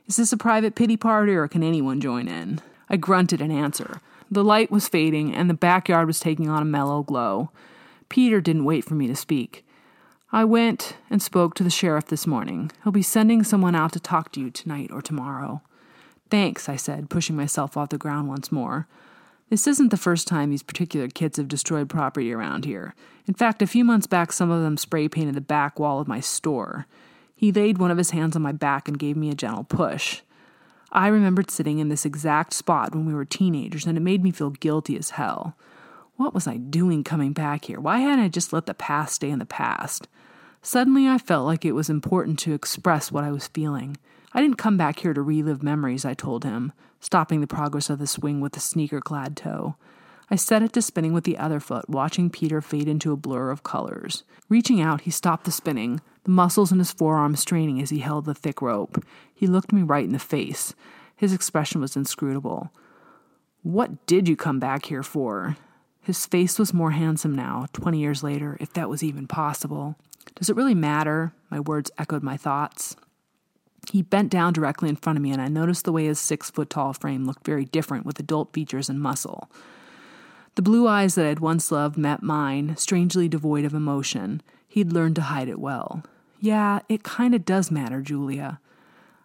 Is this a private pity party or can anyone join in? I grunted an answer. The light was fading and the backyard was taking on a mellow glow. Peter didn't wait for me to speak. I went and spoke to the sheriff this morning. He'll be sending someone out to talk to you tonight or tomorrow. Thanks, I said, pushing myself off the ground once more. This isn't the first time these particular kids have destroyed property around here. In fact, a few months back, some of them spray painted the back wall of my store. He laid one of his hands on my back and gave me a gentle push. I remembered sitting in this exact spot when we were teenagers, and it made me feel guilty as hell. What was I doing coming back here? Why hadn't I just let the past stay in the past? Suddenly, I felt like it was important to express what I was feeling. I didn't come back here to relive memories, I told him, stopping the progress of the swing with a sneaker clad toe. I set it to spinning with the other foot, watching Peter fade into a blur of colors. Reaching out, he stopped the spinning, the muscles in his forearm straining as he held the thick rope. He looked me right in the face. His expression was inscrutable. What did you come back here for? His face was more handsome now, 20 years later, if that was even possible. Does it really matter? My words echoed my thoughts. He bent down directly in front of me, and I noticed the way his six foot tall frame looked very different with adult features and muscle. The blue eyes that I had once loved met mine, strangely devoid of emotion. He'd learned to hide it well. Yeah, it kind of does matter, Julia.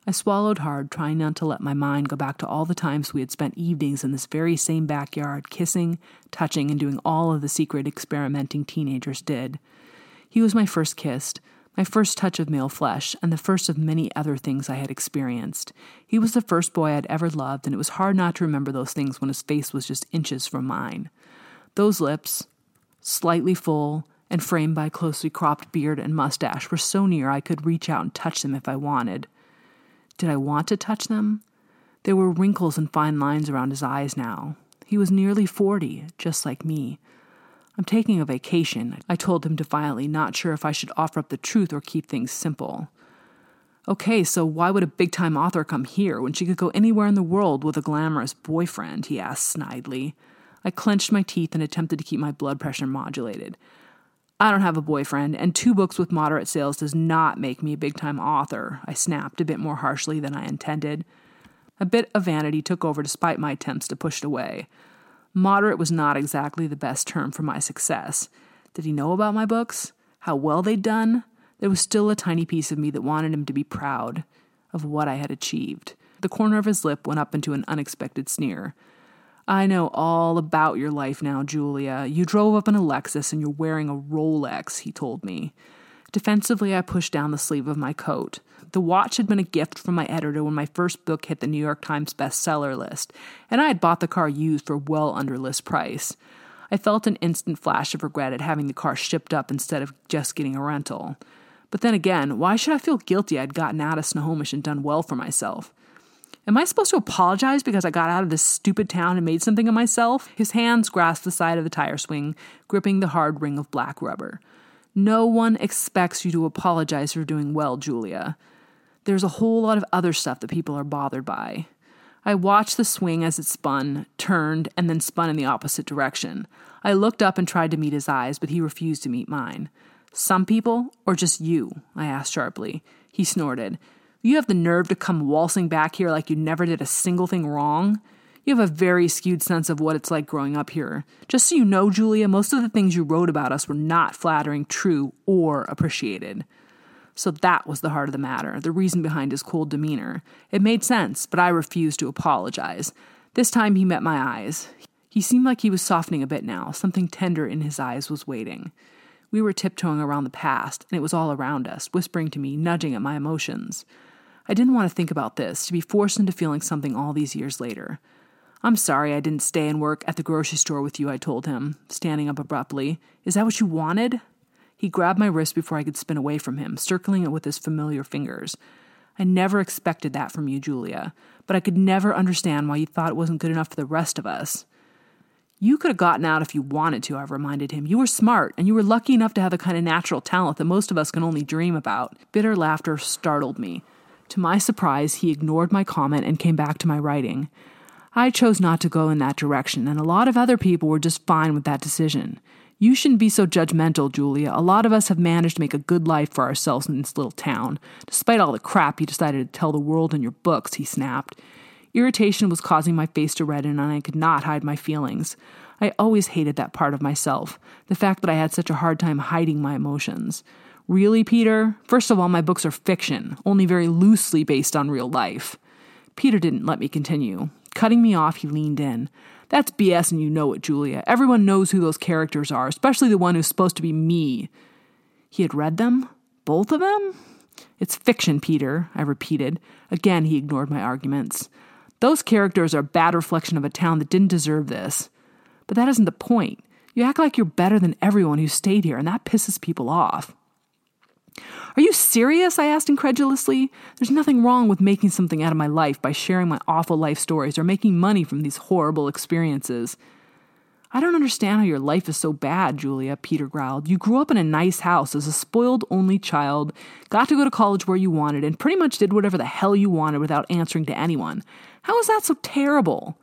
I swallowed hard, trying not to let my mind go back to all the times we had spent evenings in this very same backyard, kissing, touching, and doing all of the secret experimenting teenagers did. He was my first kiss, my first touch of male flesh, and the first of many other things I had experienced. He was the first boy I'd ever loved, and it was hard not to remember those things when his face was just inches from mine. Those lips, slightly full, and framed by a closely cropped beard and mustache, were so near I could reach out and touch them if I wanted. Did I want to touch them? There were wrinkles and fine lines around his eyes now. He was nearly forty, just like me. I'm taking a vacation, I told him defiantly, not sure if I should offer up the truth or keep things simple. Okay, so why would a big time author come here when she could go anywhere in the world with a glamorous boyfriend? he asked snidely. I clenched my teeth and attempted to keep my blood pressure modulated. I don't have a boyfriend, and two books with moderate sales does not make me a big time author, I snapped a bit more harshly than I intended. A bit of vanity took over despite my attempts to push it away. Moderate was not exactly the best term for my success. Did he know about my books? How well they'd done? There was still a tiny piece of me that wanted him to be proud of what I had achieved. The corner of his lip went up into an unexpected sneer. I know all about your life now, Julia. You drove up in a Lexus and you're wearing a Rolex, he told me. Defensively, I pushed down the sleeve of my coat. The watch had been a gift from my editor when my first book hit the New York Times bestseller list, and I had bought the car used for well under list price. I felt an instant flash of regret at having the car shipped up instead of just getting a rental. But then again, why should I feel guilty I'd gotten out of Snohomish and done well for myself? Am I supposed to apologize because I got out of this stupid town and made something of myself? His hands grasped the side of the tire swing, gripping the hard ring of black rubber. No one expects you to apologize for doing well, Julia. There's a whole lot of other stuff that people are bothered by. I watched the swing as it spun, turned, and then spun in the opposite direction. I looked up and tried to meet his eyes, but he refused to meet mine. Some people, or just you? I asked sharply. He snorted. You have the nerve to come waltzing back here like you never did a single thing wrong? You have a very skewed sense of what it's like growing up here. Just so you know, Julia, most of the things you wrote about us were not flattering, true, or appreciated. So that was the heart of the matter, the reason behind his cold demeanor. It made sense, but I refused to apologize. This time he met my eyes. He seemed like he was softening a bit now. Something tender in his eyes was waiting. We were tiptoeing around the past, and it was all around us, whispering to me, nudging at my emotions. I didn't want to think about this, to be forced into feeling something all these years later. I'm sorry I didn't stay and work at the grocery store with you, I told him, standing up abruptly. Is that what you wanted? He grabbed my wrist before I could spin away from him, circling it with his familiar fingers. I never expected that from you, Julia, but I could never understand why you thought it wasn't good enough for the rest of us. You could have gotten out if you wanted to, I reminded him. You were smart, and you were lucky enough to have the kind of natural talent that most of us can only dream about. Bitter laughter startled me. To my surprise, he ignored my comment and came back to my writing. I chose not to go in that direction, and a lot of other people were just fine with that decision. You shouldn't be so judgmental, Julia. A lot of us have managed to make a good life for ourselves in this little town, despite all the crap you decided to tell the world in your books, he snapped. Irritation was causing my face to redden, and I could not hide my feelings. I always hated that part of myself, the fact that I had such a hard time hiding my emotions. Really, Peter? First of all, my books are fiction, only very loosely based on real life. Peter didn't let me continue. Cutting me off, he leaned in. That's BS and you know it, Julia. Everyone knows who those characters are, especially the one who's supposed to be me. He had read them? Both of them? It's fiction, Peter, I repeated. Again, he ignored my arguments. Those characters are a bad reflection of a town that didn't deserve this. But that isn't the point. You act like you're better than everyone who stayed here, and that pisses people off. Are you serious? I asked incredulously. There's nothing wrong with making something out of my life by sharing my awful life stories or making money from these horrible experiences. I don't understand how your life is so bad, Julia, Peter growled. You grew up in a nice house as a spoiled only child, got to go to college where you wanted, and pretty much did whatever the hell you wanted without answering to anyone. How is that so terrible?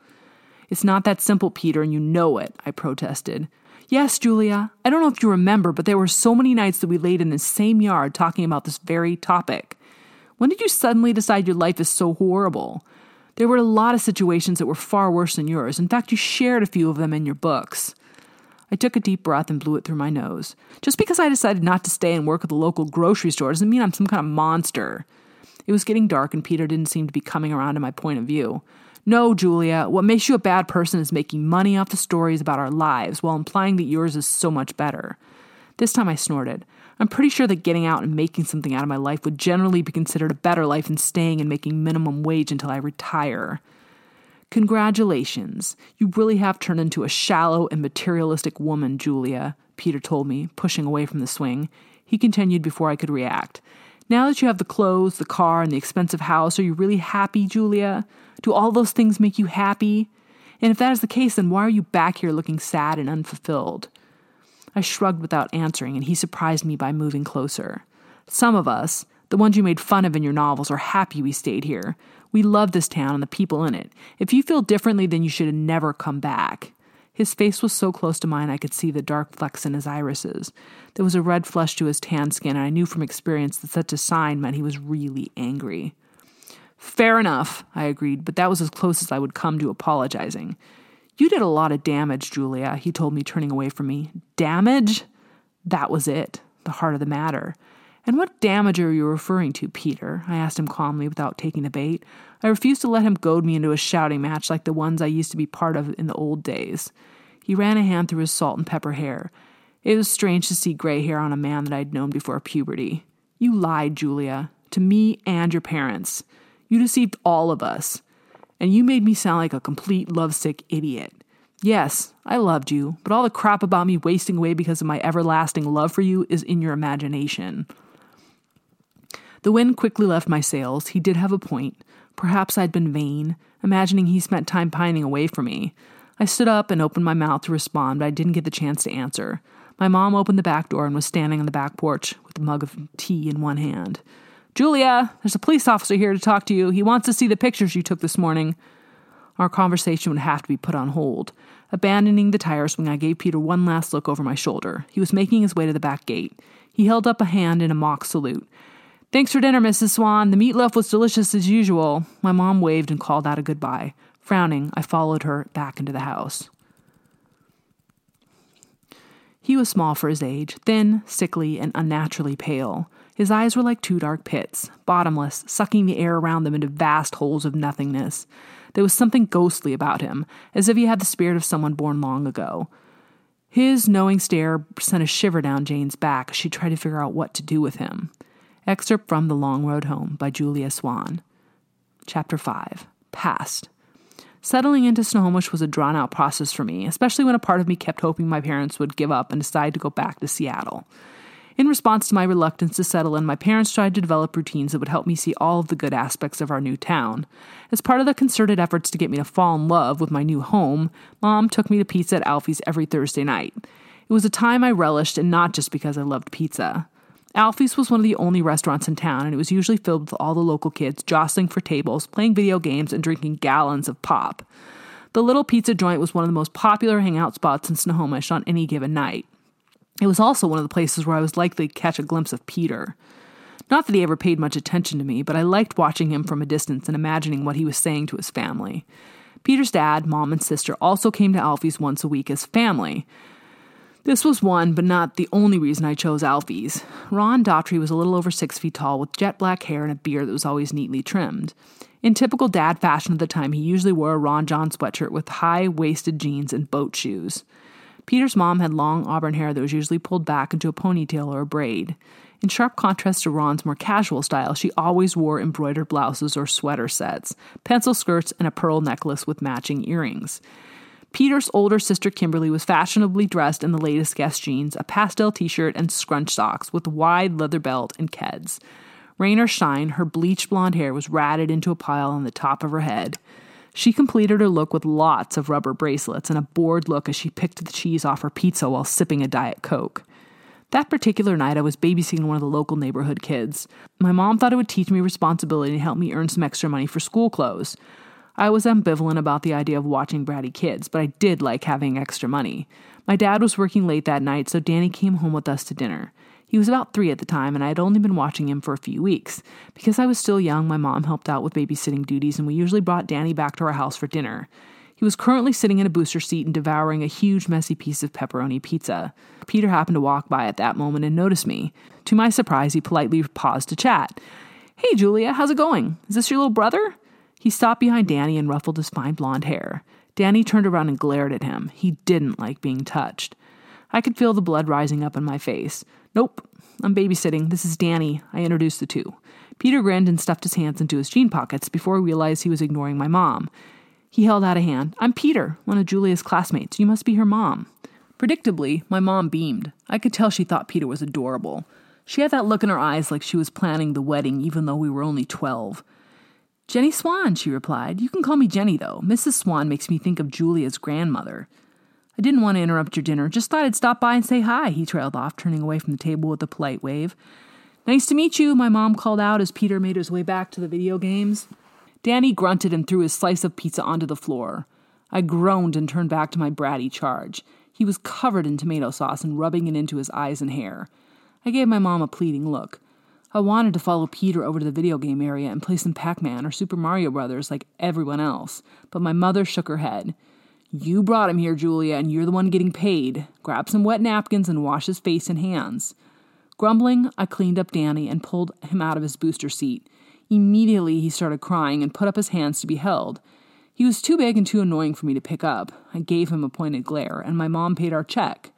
It's not that simple, Peter, and you know it, I protested. Yes, Julia, I don't know if you remember, but there were so many nights that we laid in the same yard talking about this very topic. When did you suddenly decide your life is so horrible? There were a lot of situations that were far worse than yours. In fact, you shared a few of them in your books. I took a deep breath and blew it through my nose. Just because I decided not to stay and work at the local grocery store doesn't mean I'm some kind of monster. It was getting dark, and Peter didn't seem to be coming around to my point of view. No, Julia, what makes you a bad person is making money off the stories about our lives while implying that yours is so much better. This time I snorted. I'm pretty sure that getting out and making something out of my life would generally be considered a better life than staying and making minimum wage until I retire. Congratulations. You really have turned into a shallow and materialistic woman, Julia, Peter told me, pushing away from the swing. He continued before I could react. Now that you have the clothes, the car, and the expensive house, are you really happy, Julia? Do all those things make you happy? And if that is the case, then why are you back here looking sad and unfulfilled? I shrugged without answering, and he surprised me by moving closer. Some of us, the ones you made fun of in your novels, are happy we stayed here. We love this town and the people in it. If you feel differently, then you should have never come back. His face was so close to mine I could see the dark flecks in his irises. There was a red flush to his tan skin, and I knew from experience that such a sign meant he was really angry. Fair enough, I agreed, but that was as close as I would come to apologizing. You did a lot of damage, Julia, he told me, turning away from me. Damage? That was it, the heart of the matter. And what damage are you referring to, Peter? I asked him calmly without taking the bait. I refused to let him goad me into a shouting match like the ones I used to be part of in the old days. He ran a hand through his salt and pepper hair. It was strange to see gray hair on a man that I'd known before puberty. You lied, Julia, to me and your parents. You deceived all of us. And you made me sound like a complete lovesick idiot. Yes, I loved you, but all the crap about me wasting away because of my everlasting love for you is in your imagination. The wind quickly left my sails. He did have a point. Perhaps I'd been vain, imagining he spent time pining away from me. I stood up and opened my mouth to respond, but I didn't get the chance to answer. My mom opened the back door and was standing on the back porch with a mug of tea in one hand. Julia, there's a police officer here to talk to you. He wants to see the pictures you took this morning. Our conversation would have to be put on hold. Abandoning the tire swing, I gave Peter one last look over my shoulder. He was making his way to the back gate. He held up a hand in a mock salute. Thanks for dinner, Mrs. Swan. The meatloaf was delicious as usual. My mom waved and called out a goodbye. Frowning, I followed her back into the house. He was small for his age, thin, sickly, and unnaturally pale. His eyes were like two dark pits, bottomless, sucking the air around them into vast holes of nothingness. There was something ghostly about him, as if he had the spirit of someone born long ago. His knowing stare sent a shiver down Jane's back as she tried to figure out what to do with him. Excerpt from The Long Road Home by Julia Swan. Chapter 5 Past. Settling into Snohomish was a drawn out process for me, especially when a part of me kept hoping my parents would give up and decide to go back to Seattle. In response to my reluctance to settle in, my parents tried to develop routines that would help me see all of the good aspects of our new town. As part of the concerted efforts to get me to fall in love with my new home, Mom took me to pizza at Alfie's every Thursday night. It was a time I relished, and not just because I loved pizza. Alfie's was one of the only restaurants in town, and it was usually filled with all the local kids jostling for tables, playing video games, and drinking gallons of pop. The little pizza joint was one of the most popular hangout spots in Snohomish on any given night. It was also one of the places where I was likely to catch a glimpse of Peter. Not that he ever paid much attention to me, but I liked watching him from a distance and imagining what he was saying to his family. Peter's dad, mom, and sister also came to Alfie's once a week as family. This was one, but not the only reason I chose Alfie's. Ron Daughtry was a little over six feet tall with jet black hair and a beard that was always neatly trimmed. In typical dad fashion of the time, he usually wore a Ron Jon sweatshirt with high waisted jeans and boat shoes. Peter's mom had long auburn hair that was usually pulled back into a ponytail or a braid. In sharp contrast to Ron's more casual style, she always wore embroidered blouses or sweater sets, pencil skirts, and a pearl necklace with matching earrings. Peter's older sister Kimberly was fashionably dressed in the latest Guess jeans, a pastel t shirt, and scrunch socks with a wide leather belt and keds. Rain or shine, her bleached blonde hair was ratted into a pile on the top of her head. She completed her look with lots of rubber bracelets and a bored look as she picked the cheese off her pizza while sipping a Diet Coke. That particular night, I was babysitting one of the local neighborhood kids. My mom thought it would teach me responsibility and help me earn some extra money for school clothes. I was ambivalent about the idea of watching bratty kids, but I did like having extra money. My dad was working late that night, so Danny came home with us to dinner. He was about three at the time, and I had only been watching him for a few weeks. Because I was still young, my mom helped out with babysitting duties, and we usually brought Danny back to our house for dinner. He was currently sitting in a booster seat and devouring a huge, messy piece of pepperoni pizza. Peter happened to walk by at that moment and noticed me. To my surprise, he politely paused to chat. Hey, Julia, how's it going? Is this your little brother? He stopped behind Danny and ruffled his fine blonde hair. Danny turned around and glared at him. He didn't like being touched. I could feel the blood rising up in my face. Nope, I'm babysitting. This is Danny. I introduced the two. Peter grinned and stuffed his hands into his jean pockets before he realized he was ignoring my mom. He held out a hand. I'm Peter, one of Julia's classmates. You must be her mom. Predictably, my mom beamed. I could tell she thought Peter was adorable. She had that look in her eyes like she was planning the wedding, even though we were only 12. Jenny Swan, she replied. You can call me Jenny, though. Mrs. Swan makes me think of Julia's grandmother. I didn't want to interrupt your dinner, just thought I'd stop by and say hi, he trailed off, turning away from the table with a polite wave. Nice to meet you, my mom called out as Peter made his way back to the video games. Danny grunted and threw his slice of pizza onto the floor. I groaned and turned back to my bratty charge. He was covered in tomato sauce and rubbing it into his eyes and hair. I gave my mom a pleading look. I wanted to follow Peter over to the video game area and play some Pac Man or Super Mario Brothers like everyone else, but my mother shook her head. You brought him here, Julia, and you're the one getting paid. Grab some wet napkins and wash his face and hands. Grumbling, I cleaned up Danny and pulled him out of his booster seat. Immediately, he started crying and put up his hands to be held. He was too big and too annoying for me to pick up. I gave him a pointed glare, and my mom paid our check.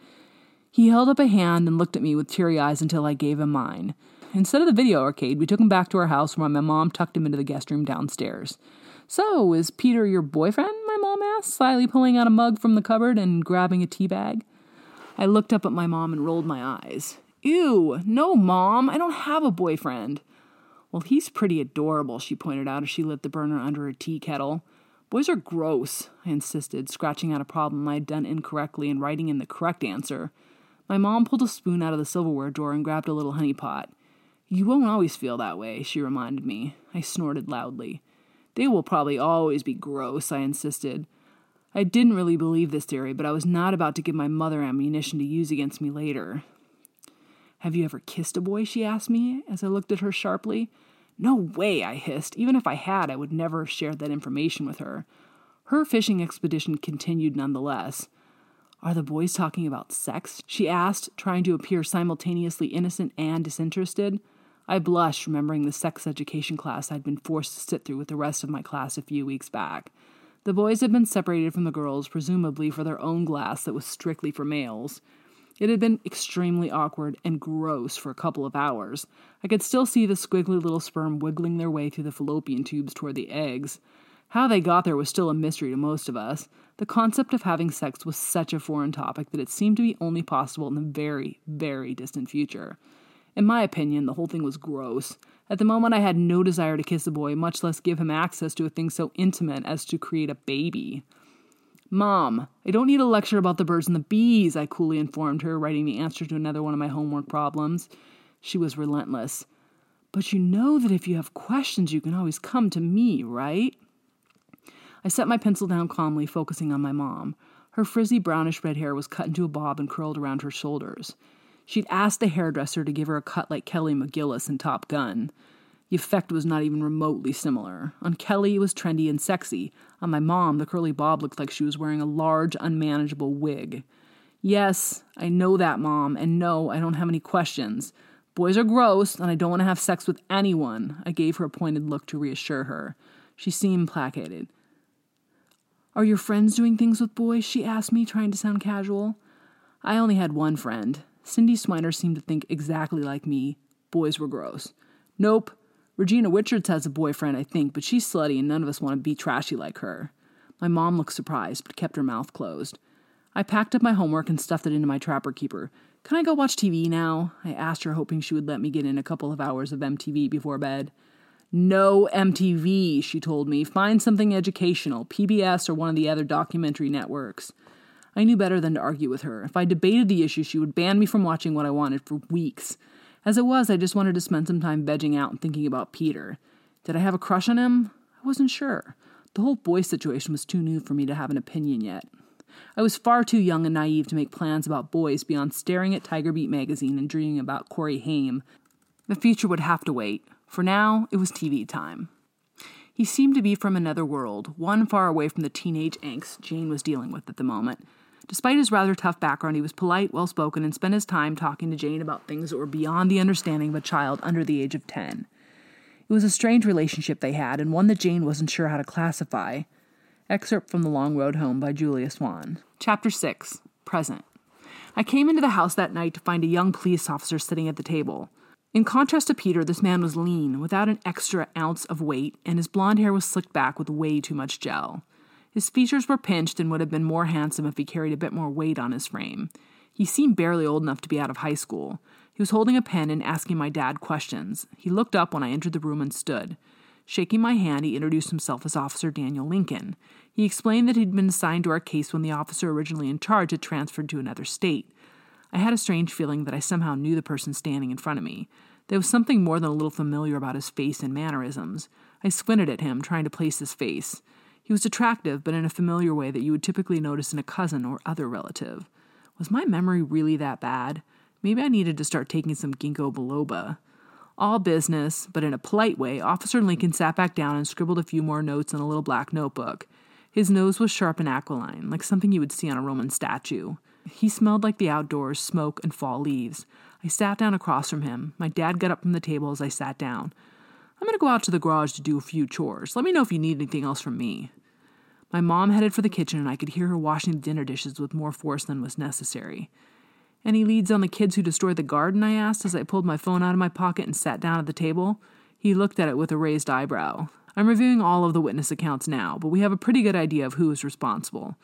He held up a hand and looked at me with teary eyes until I gave him mine. Instead of the video arcade, we took him back to our house where my mom tucked him into the guest room downstairs. So, is Peter your boyfriend? My mom asked, slyly pulling out a mug from the cupboard and grabbing a tea bag. I looked up at my mom and rolled my eyes. Ew, no, mom, I don't have a boyfriend. Well, he's pretty adorable, she pointed out as she lit the burner under her tea kettle. Boys are gross, I insisted, scratching out a problem I had done incorrectly and writing in the correct answer. My mom pulled a spoon out of the silverware drawer and grabbed a little honey pot. You won't always feel that way, she reminded me. I snorted loudly. They will probably always be gross, I insisted. I didn't really believe this theory, but I was not about to give my mother ammunition to use against me later. Have you ever kissed a boy? she asked me as I looked at her sharply. No way, I hissed. Even if I had, I would never have shared that information with her. Her fishing expedition continued nonetheless. Are the boys talking about sex? she asked, trying to appear simultaneously innocent and disinterested. I blushed, remembering the sex education class I'd been forced to sit through with the rest of my class a few weeks back. The boys had been separated from the girls, presumably for their own class that was strictly for males. It had been extremely awkward and gross for a couple of hours. I could still see the squiggly little sperm wiggling their way through the fallopian tubes toward the eggs. How they got there was still a mystery to most of us. The concept of having sex was such a foreign topic that it seemed to be only possible in the very, very distant future. In my opinion, the whole thing was gross. At the moment, I had no desire to kiss a boy, much less give him access to a thing so intimate as to create a baby. Mom, I don't need a lecture about the birds and the bees, I coolly informed her, writing the answer to another one of my homework problems. She was relentless. But you know that if you have questions, you can always come to me, right? I set my pencil down calmly, focusing on my mom. Her frizzy brownish red hair was cut into a bob and curled around her shoulders. She'd asked the hairdresser to give her a cut like Kelly McGillis in Top Gun. The effect was not even remotely similar. On Kelly, it was trendy and sexy. On my mom, the curly bob looked like she was wearing a large, unmanageable wig. Yes, I know that, Mom, and no, I don't have any questions. Boys are gross, and I don't want to have sex with anyone. I gave her a pointed look to reassure her. She seemed placated. Are your friends doing things with boys? she asked me, trying to sound casual. I only had one friend. Cindy Swiner seemed to think exactly like me. Boys were gross. Nope. Regina Richards has a boyfriend, I think, but she's slutty and none of us want to be trashy like her. My mom looked surprised, but kept her mouth closed. I packed up my homework and stuffed it into my trapper keeper. Can I go watch TV now? I asked her, hoping she would let me get in a couple of hours of MTV before bed. No MTV, she told me. Find something educational, PBS or one of the other documentary networks. I knew better than to argue with her. If I debated the issue, she would ban me from watching what I wanted for weeks. As it was, I just wanted to spend some time vegging out and thinking about Peter. Did I have a crush on him? I wasn't sure. The whole boy situation was too new for me to have an opinion yet. I was far too young and naive to make plans about boys beyond staring at Tiger Beat magazine and dreaming about Corey Haim. The future would have to wait. For now, it was TV time. He seemed to be from another world, one far away from the teenage angst Jane was dealing with at the moment. Despite his rather tough background, he was polite, well spoken, and spent his time talking to Jane about things that were beyond the understanding of a child under the age of 10. It was a strange relationship they had, and one that Jane wasn't sure how to classify. Excerpt from The Long Road Home by Julia Swan. Chapter 6 Present. I came into the house that night to find a young police officer sitting at the table. In contrast to Peter, this man was lean, without an extra ounce of weight, and his blond hair was slicked back with way too much gel. His features were pinched and would have been more handsome if he carried a bit more weight on his frame. He seemed barely old enough to be out of high school. He was holding a pen and asking my dad questions. He looked up when I entered the room and stood. Shaking my hand, he introduced himself as Officer Daniel Lincoln. He explained that he'd been assigned to our case when the officer originally in charge had transferred to another state. I had a strange feeling that I somehow knew the person standing in front of me. There was something more than a little familiar about his face and mannerisms. I squinted at him, trying to place his face. He was attractive, but in a familiar way that you would typically notice in a cousin or other relative. Was my memory really that bad? Maybe I needed to start taking some ginkgo biloba. All business, but in a polite way, Officer Lincoln sat back down and scribbled a few more notes in a little black notebook. His nose was sharp and aquiline, like something you would see on a Roman statue. He smelled like the outdoors, smoke, and fall leaves. I sat down across from him. My dad got up from the table as I sat down. I'm going to go out to the garage to do a few chores. Let me know if you need anything else from me. My mom headed for the kitchen, and I could hear her washing the dinner dishes with more force than was necessary. Any leads on the kids who destroyed the garden? I asked as I pulled my phone out of my pocket and sat down at the table. He looked at it with a raised eyebrow. I'm reviewing all of the witness accounts now, but we have a pretty good idea of who is responsible.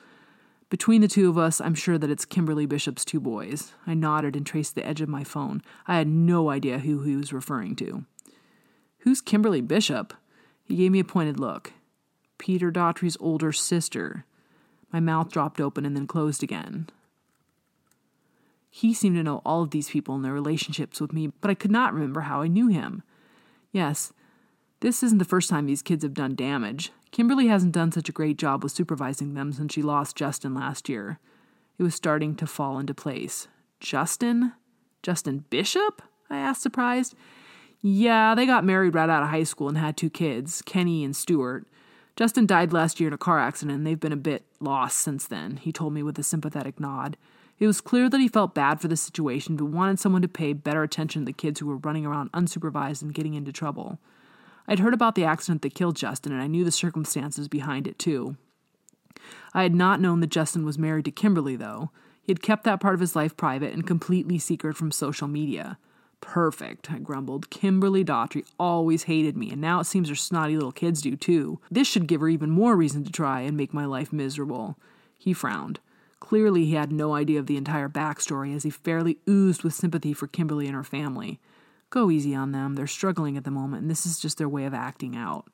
Between the two of us, I'm sure that it's Kimberly Bishop's two boys. I nodded and traced the edge of my phone. I had no idea who he was referring to. Who's Kimberly Bishop? He gave me a pointed look. Peter Daughtry's older sister. My mouth dropped open and then closed again. He seemed to know all of these people and their relationships with me, but I could not remember how I knew him. Yes, this isn't the first time these kids have done damage. Kimberly hasn't done such a great job with supervising them since she lost Justin last year. It was starting to fall into place. Justin? Justin Bishop? I asked, surprised. Yeah, they got married right out of high school and had two kids, Kenny and Stuart. Justin died last year in a car accident, and they've been a bit lost since then, he told me with a sympathetic nod. It was clear that he felt bad for the situation, but wanted someone to pay better attention to the kids who were running around unsupervised and getting into trouble. I'd heard about the accident that killed Justin, and I knew the circumstances behind it, too. I had not known that Justin was married to Kimberly, though. He had kept that part of his life private and completely secret from social media. Perfect, I grumbled. Kimberly Daughtry always hated me, and now it seems her snotty little kids do too. This should give her even more reason to try and make my life miserable. He frowned. Clearly, he had no idea of the entire backstory as he fairly oozed with sympathy for Kimberly and her family. Go easy on them. They're struggling at the moment, and this is just their way of acting out.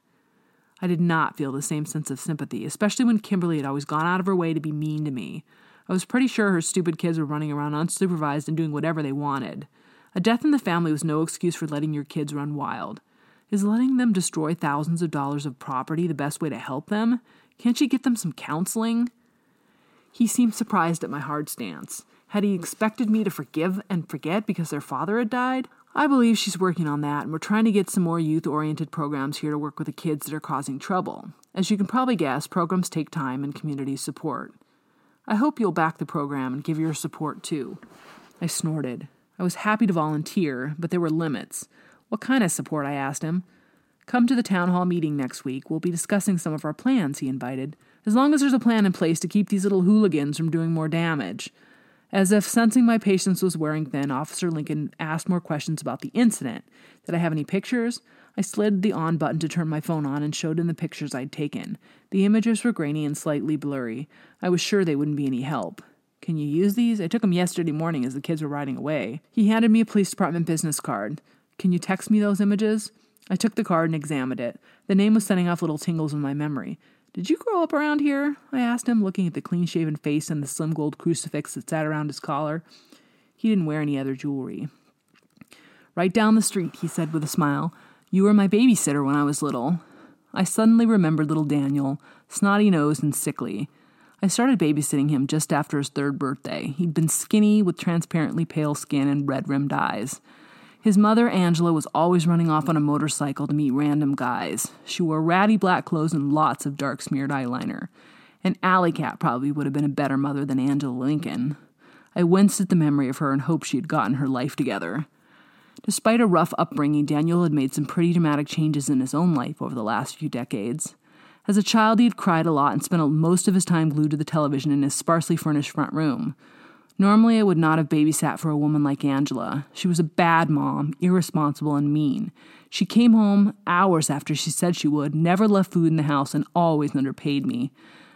I did not feel the same sense of sympathy, especially when Kimberly had always gone out of her way to be mean to me. I was pretty sure her stupid kids were running around unsupervised and doing whatever they wanted. A death in the family was no excuse for letting your kids run wild. Is letting them destroy thousands of dollars of property the best way to help them? Can't she get them some counseling? He seemed surprised at my hard stance. Had he expected me to forgive and forget because their father had died? I believe she's working on that, and we're trying to get some more youth oriented programs here to work with the kids that are causing trouble. As you can probably guess, programs take time and community support. I hope you'll back the program and give your support too. I snorted. I was happy to volunteer, but there were limits. What kind of support? I asked him. Come to the town hall meeting next week. We'll be discussing some of our plans, he invited. As long as there's a plan in place to keep these little hooligans from doing more damage. As if sensing my patience was wearing thin, Officer Lincoln asked more questions about the incident. Did I have any pictures? I slid the on button to turn my phone on and showed him the pictures I'd taken. The images were grainy and slightly blurry. I was sure they wouldn't be any help. Can you use these? I took them yesterday morning as the kids were riding away. He handed me a police department business card. Can you text me those images? I took the card and examined it. The name was sending off little tingles in my memory. Did you grow up around here? I asked him, looking at the clean shaven face and the slim gold crucifix that sat around his collar. He didn't wear any other jewelry. Right down the street, he said with a smile. You were my babysitter when I was little. I suddenly remembered little Daniel, snotty nosed and sickly. I started babysitting him just after his third birthday. He'd been skinny with transparently pale skin and red rimmed eyes. His mother, Angela, was always running off on a motorcycle to meet random guys. She wore ratty black clothes and lots of dark smeared eyeliner. An alley cat probably would have been a better mother than Angela Lincoln. I winced at the memory of her and hoped she had gotten her life together. Despite a rough upbringing, Daniel had made some pretty dramatic changes in his own life over the last few decades. As a child, he had cried a lot and spent most of his time glued to the television in his sparsely furnished front room. Normally, I would not have babysat for a woman like Angela. She was a bad mom, irresponsible, and mean. She came home hours after she said she would, never left food in the house, and always underpaid me.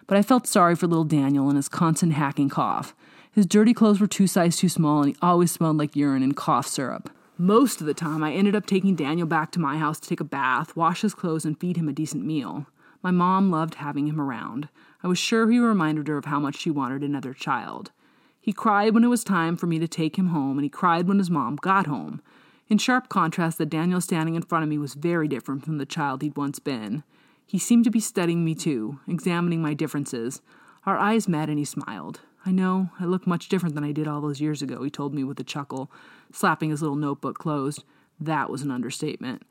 But I felt sorry for little Daniel and his constant hacking cough. His dirty clothes were two sizes too small, and he always smelled like urine and cough syrup. Most of the time, I ended up taking Daniel back to my house to take a bath, wash his clothes, and feed him a decent meal. My mom loved having him around. I was sure he reminded her of how much she wanted another child. He cried when it was time for me to take him home, and he cried when his mom got home. In sharp contrast, the Daniel standing in front of me was very different from the child he'd once been. He seemed to be studying me too, examining my differences. Our eyes met and he smiled. I know, I look much different than I did all those years ago, he told me with a chuckle, slapping his little notebook closed. That was an understatement.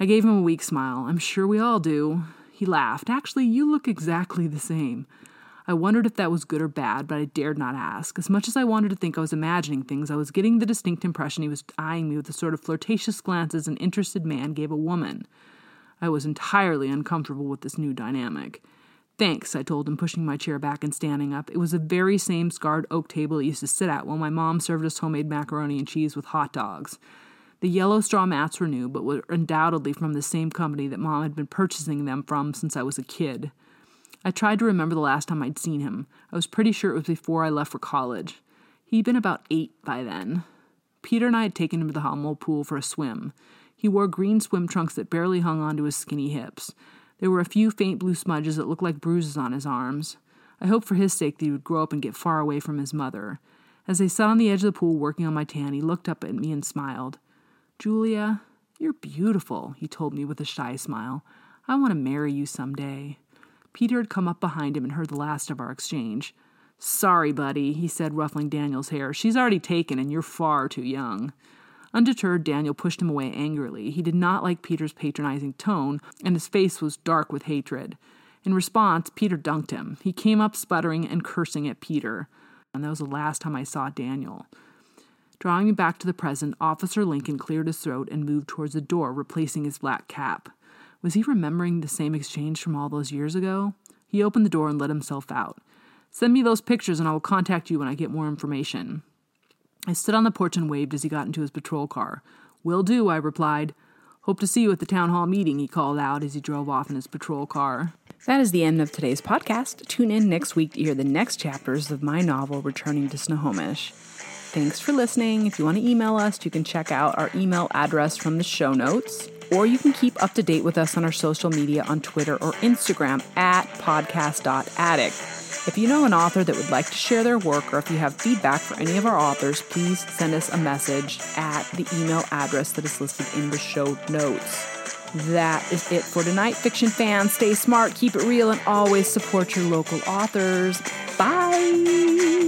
I gave him a weak smile. I'm sure we all do. He laughed. Actually, you look exactly the same. I wondered if that was good or bad, but I dared not ask. As much as I wanted to think I was imagining things, I was getting the distinct impression he was eyeing me with the sort of flirtatious glances an interested man gave a woman. I was entirely uncomfortable with this new dynamic. Thanks, I told him, pushing my chair back and standing up. It was the very same scarred oak table I used to sit at while my mom served us homemade macaroni and cheese with hot dogs. The yellow straw mats were new, but were undoubtedly from the same company that Mom had been purchasing them from since I was a kid. I tried to remember the last time I'd seen him. I was pretty sure it was before I left for college. He'd been about eight by then. Peter and I had taken him to the Hummel pool for a swim. He wore green swim trunks that barely hung onto his skinny hips. There were a few faint blue smudges that looked like bruises on his arms. I hoped for his sake that he would grow up and get far away from his mother. As they sat on the edge of the pool working on my tan, he looked up at me and smiled. Julia, you're beautiful, he told me with a shy smile. I want to marry you some day. Peter had come up behind him and heard the last of our exchange. Sorry, buddy, he said, ruffling Daniel's hair. She's already taken, and you're far too young. Undeterred, Daniel pushed him away angrily. He did not like Peter's patronizing tone, and his face was dark with hatred. In response, Peter dunked him. He came up sputtering and cursing at Peter. And that was the last time I saw Daniel. Drawing me back to the present, Officer Lincoln cleared his throat and moved towards the door, replacing his black cap. Was he remembering the same exchange from all those years ago? He opened the door and let himself out. Send me those pictures and I will contact you when I get more information. I stood on the porch and waved as he got into his patrol car. Will do, I replied. Hope to see you at the town hall meeting, he called out as he drove off in his patrol car. That is the end of today's podcast. Tune in next week to hear the next chapters of my novel, Returning to Snohomish. Thanks for listening. If you want to email us, you can check out our email address from the show notes, or you can keep up to date with us on our social media on Twitter or Instagram at podcast.addict. If you know an author that would like to share their work, or if you have feedback for any of our authors, please send us a message at the email address that is listed in the show notes. That is it for tonight, fiction fans. Stay smart, keep it real, and always support your local authors. Bye.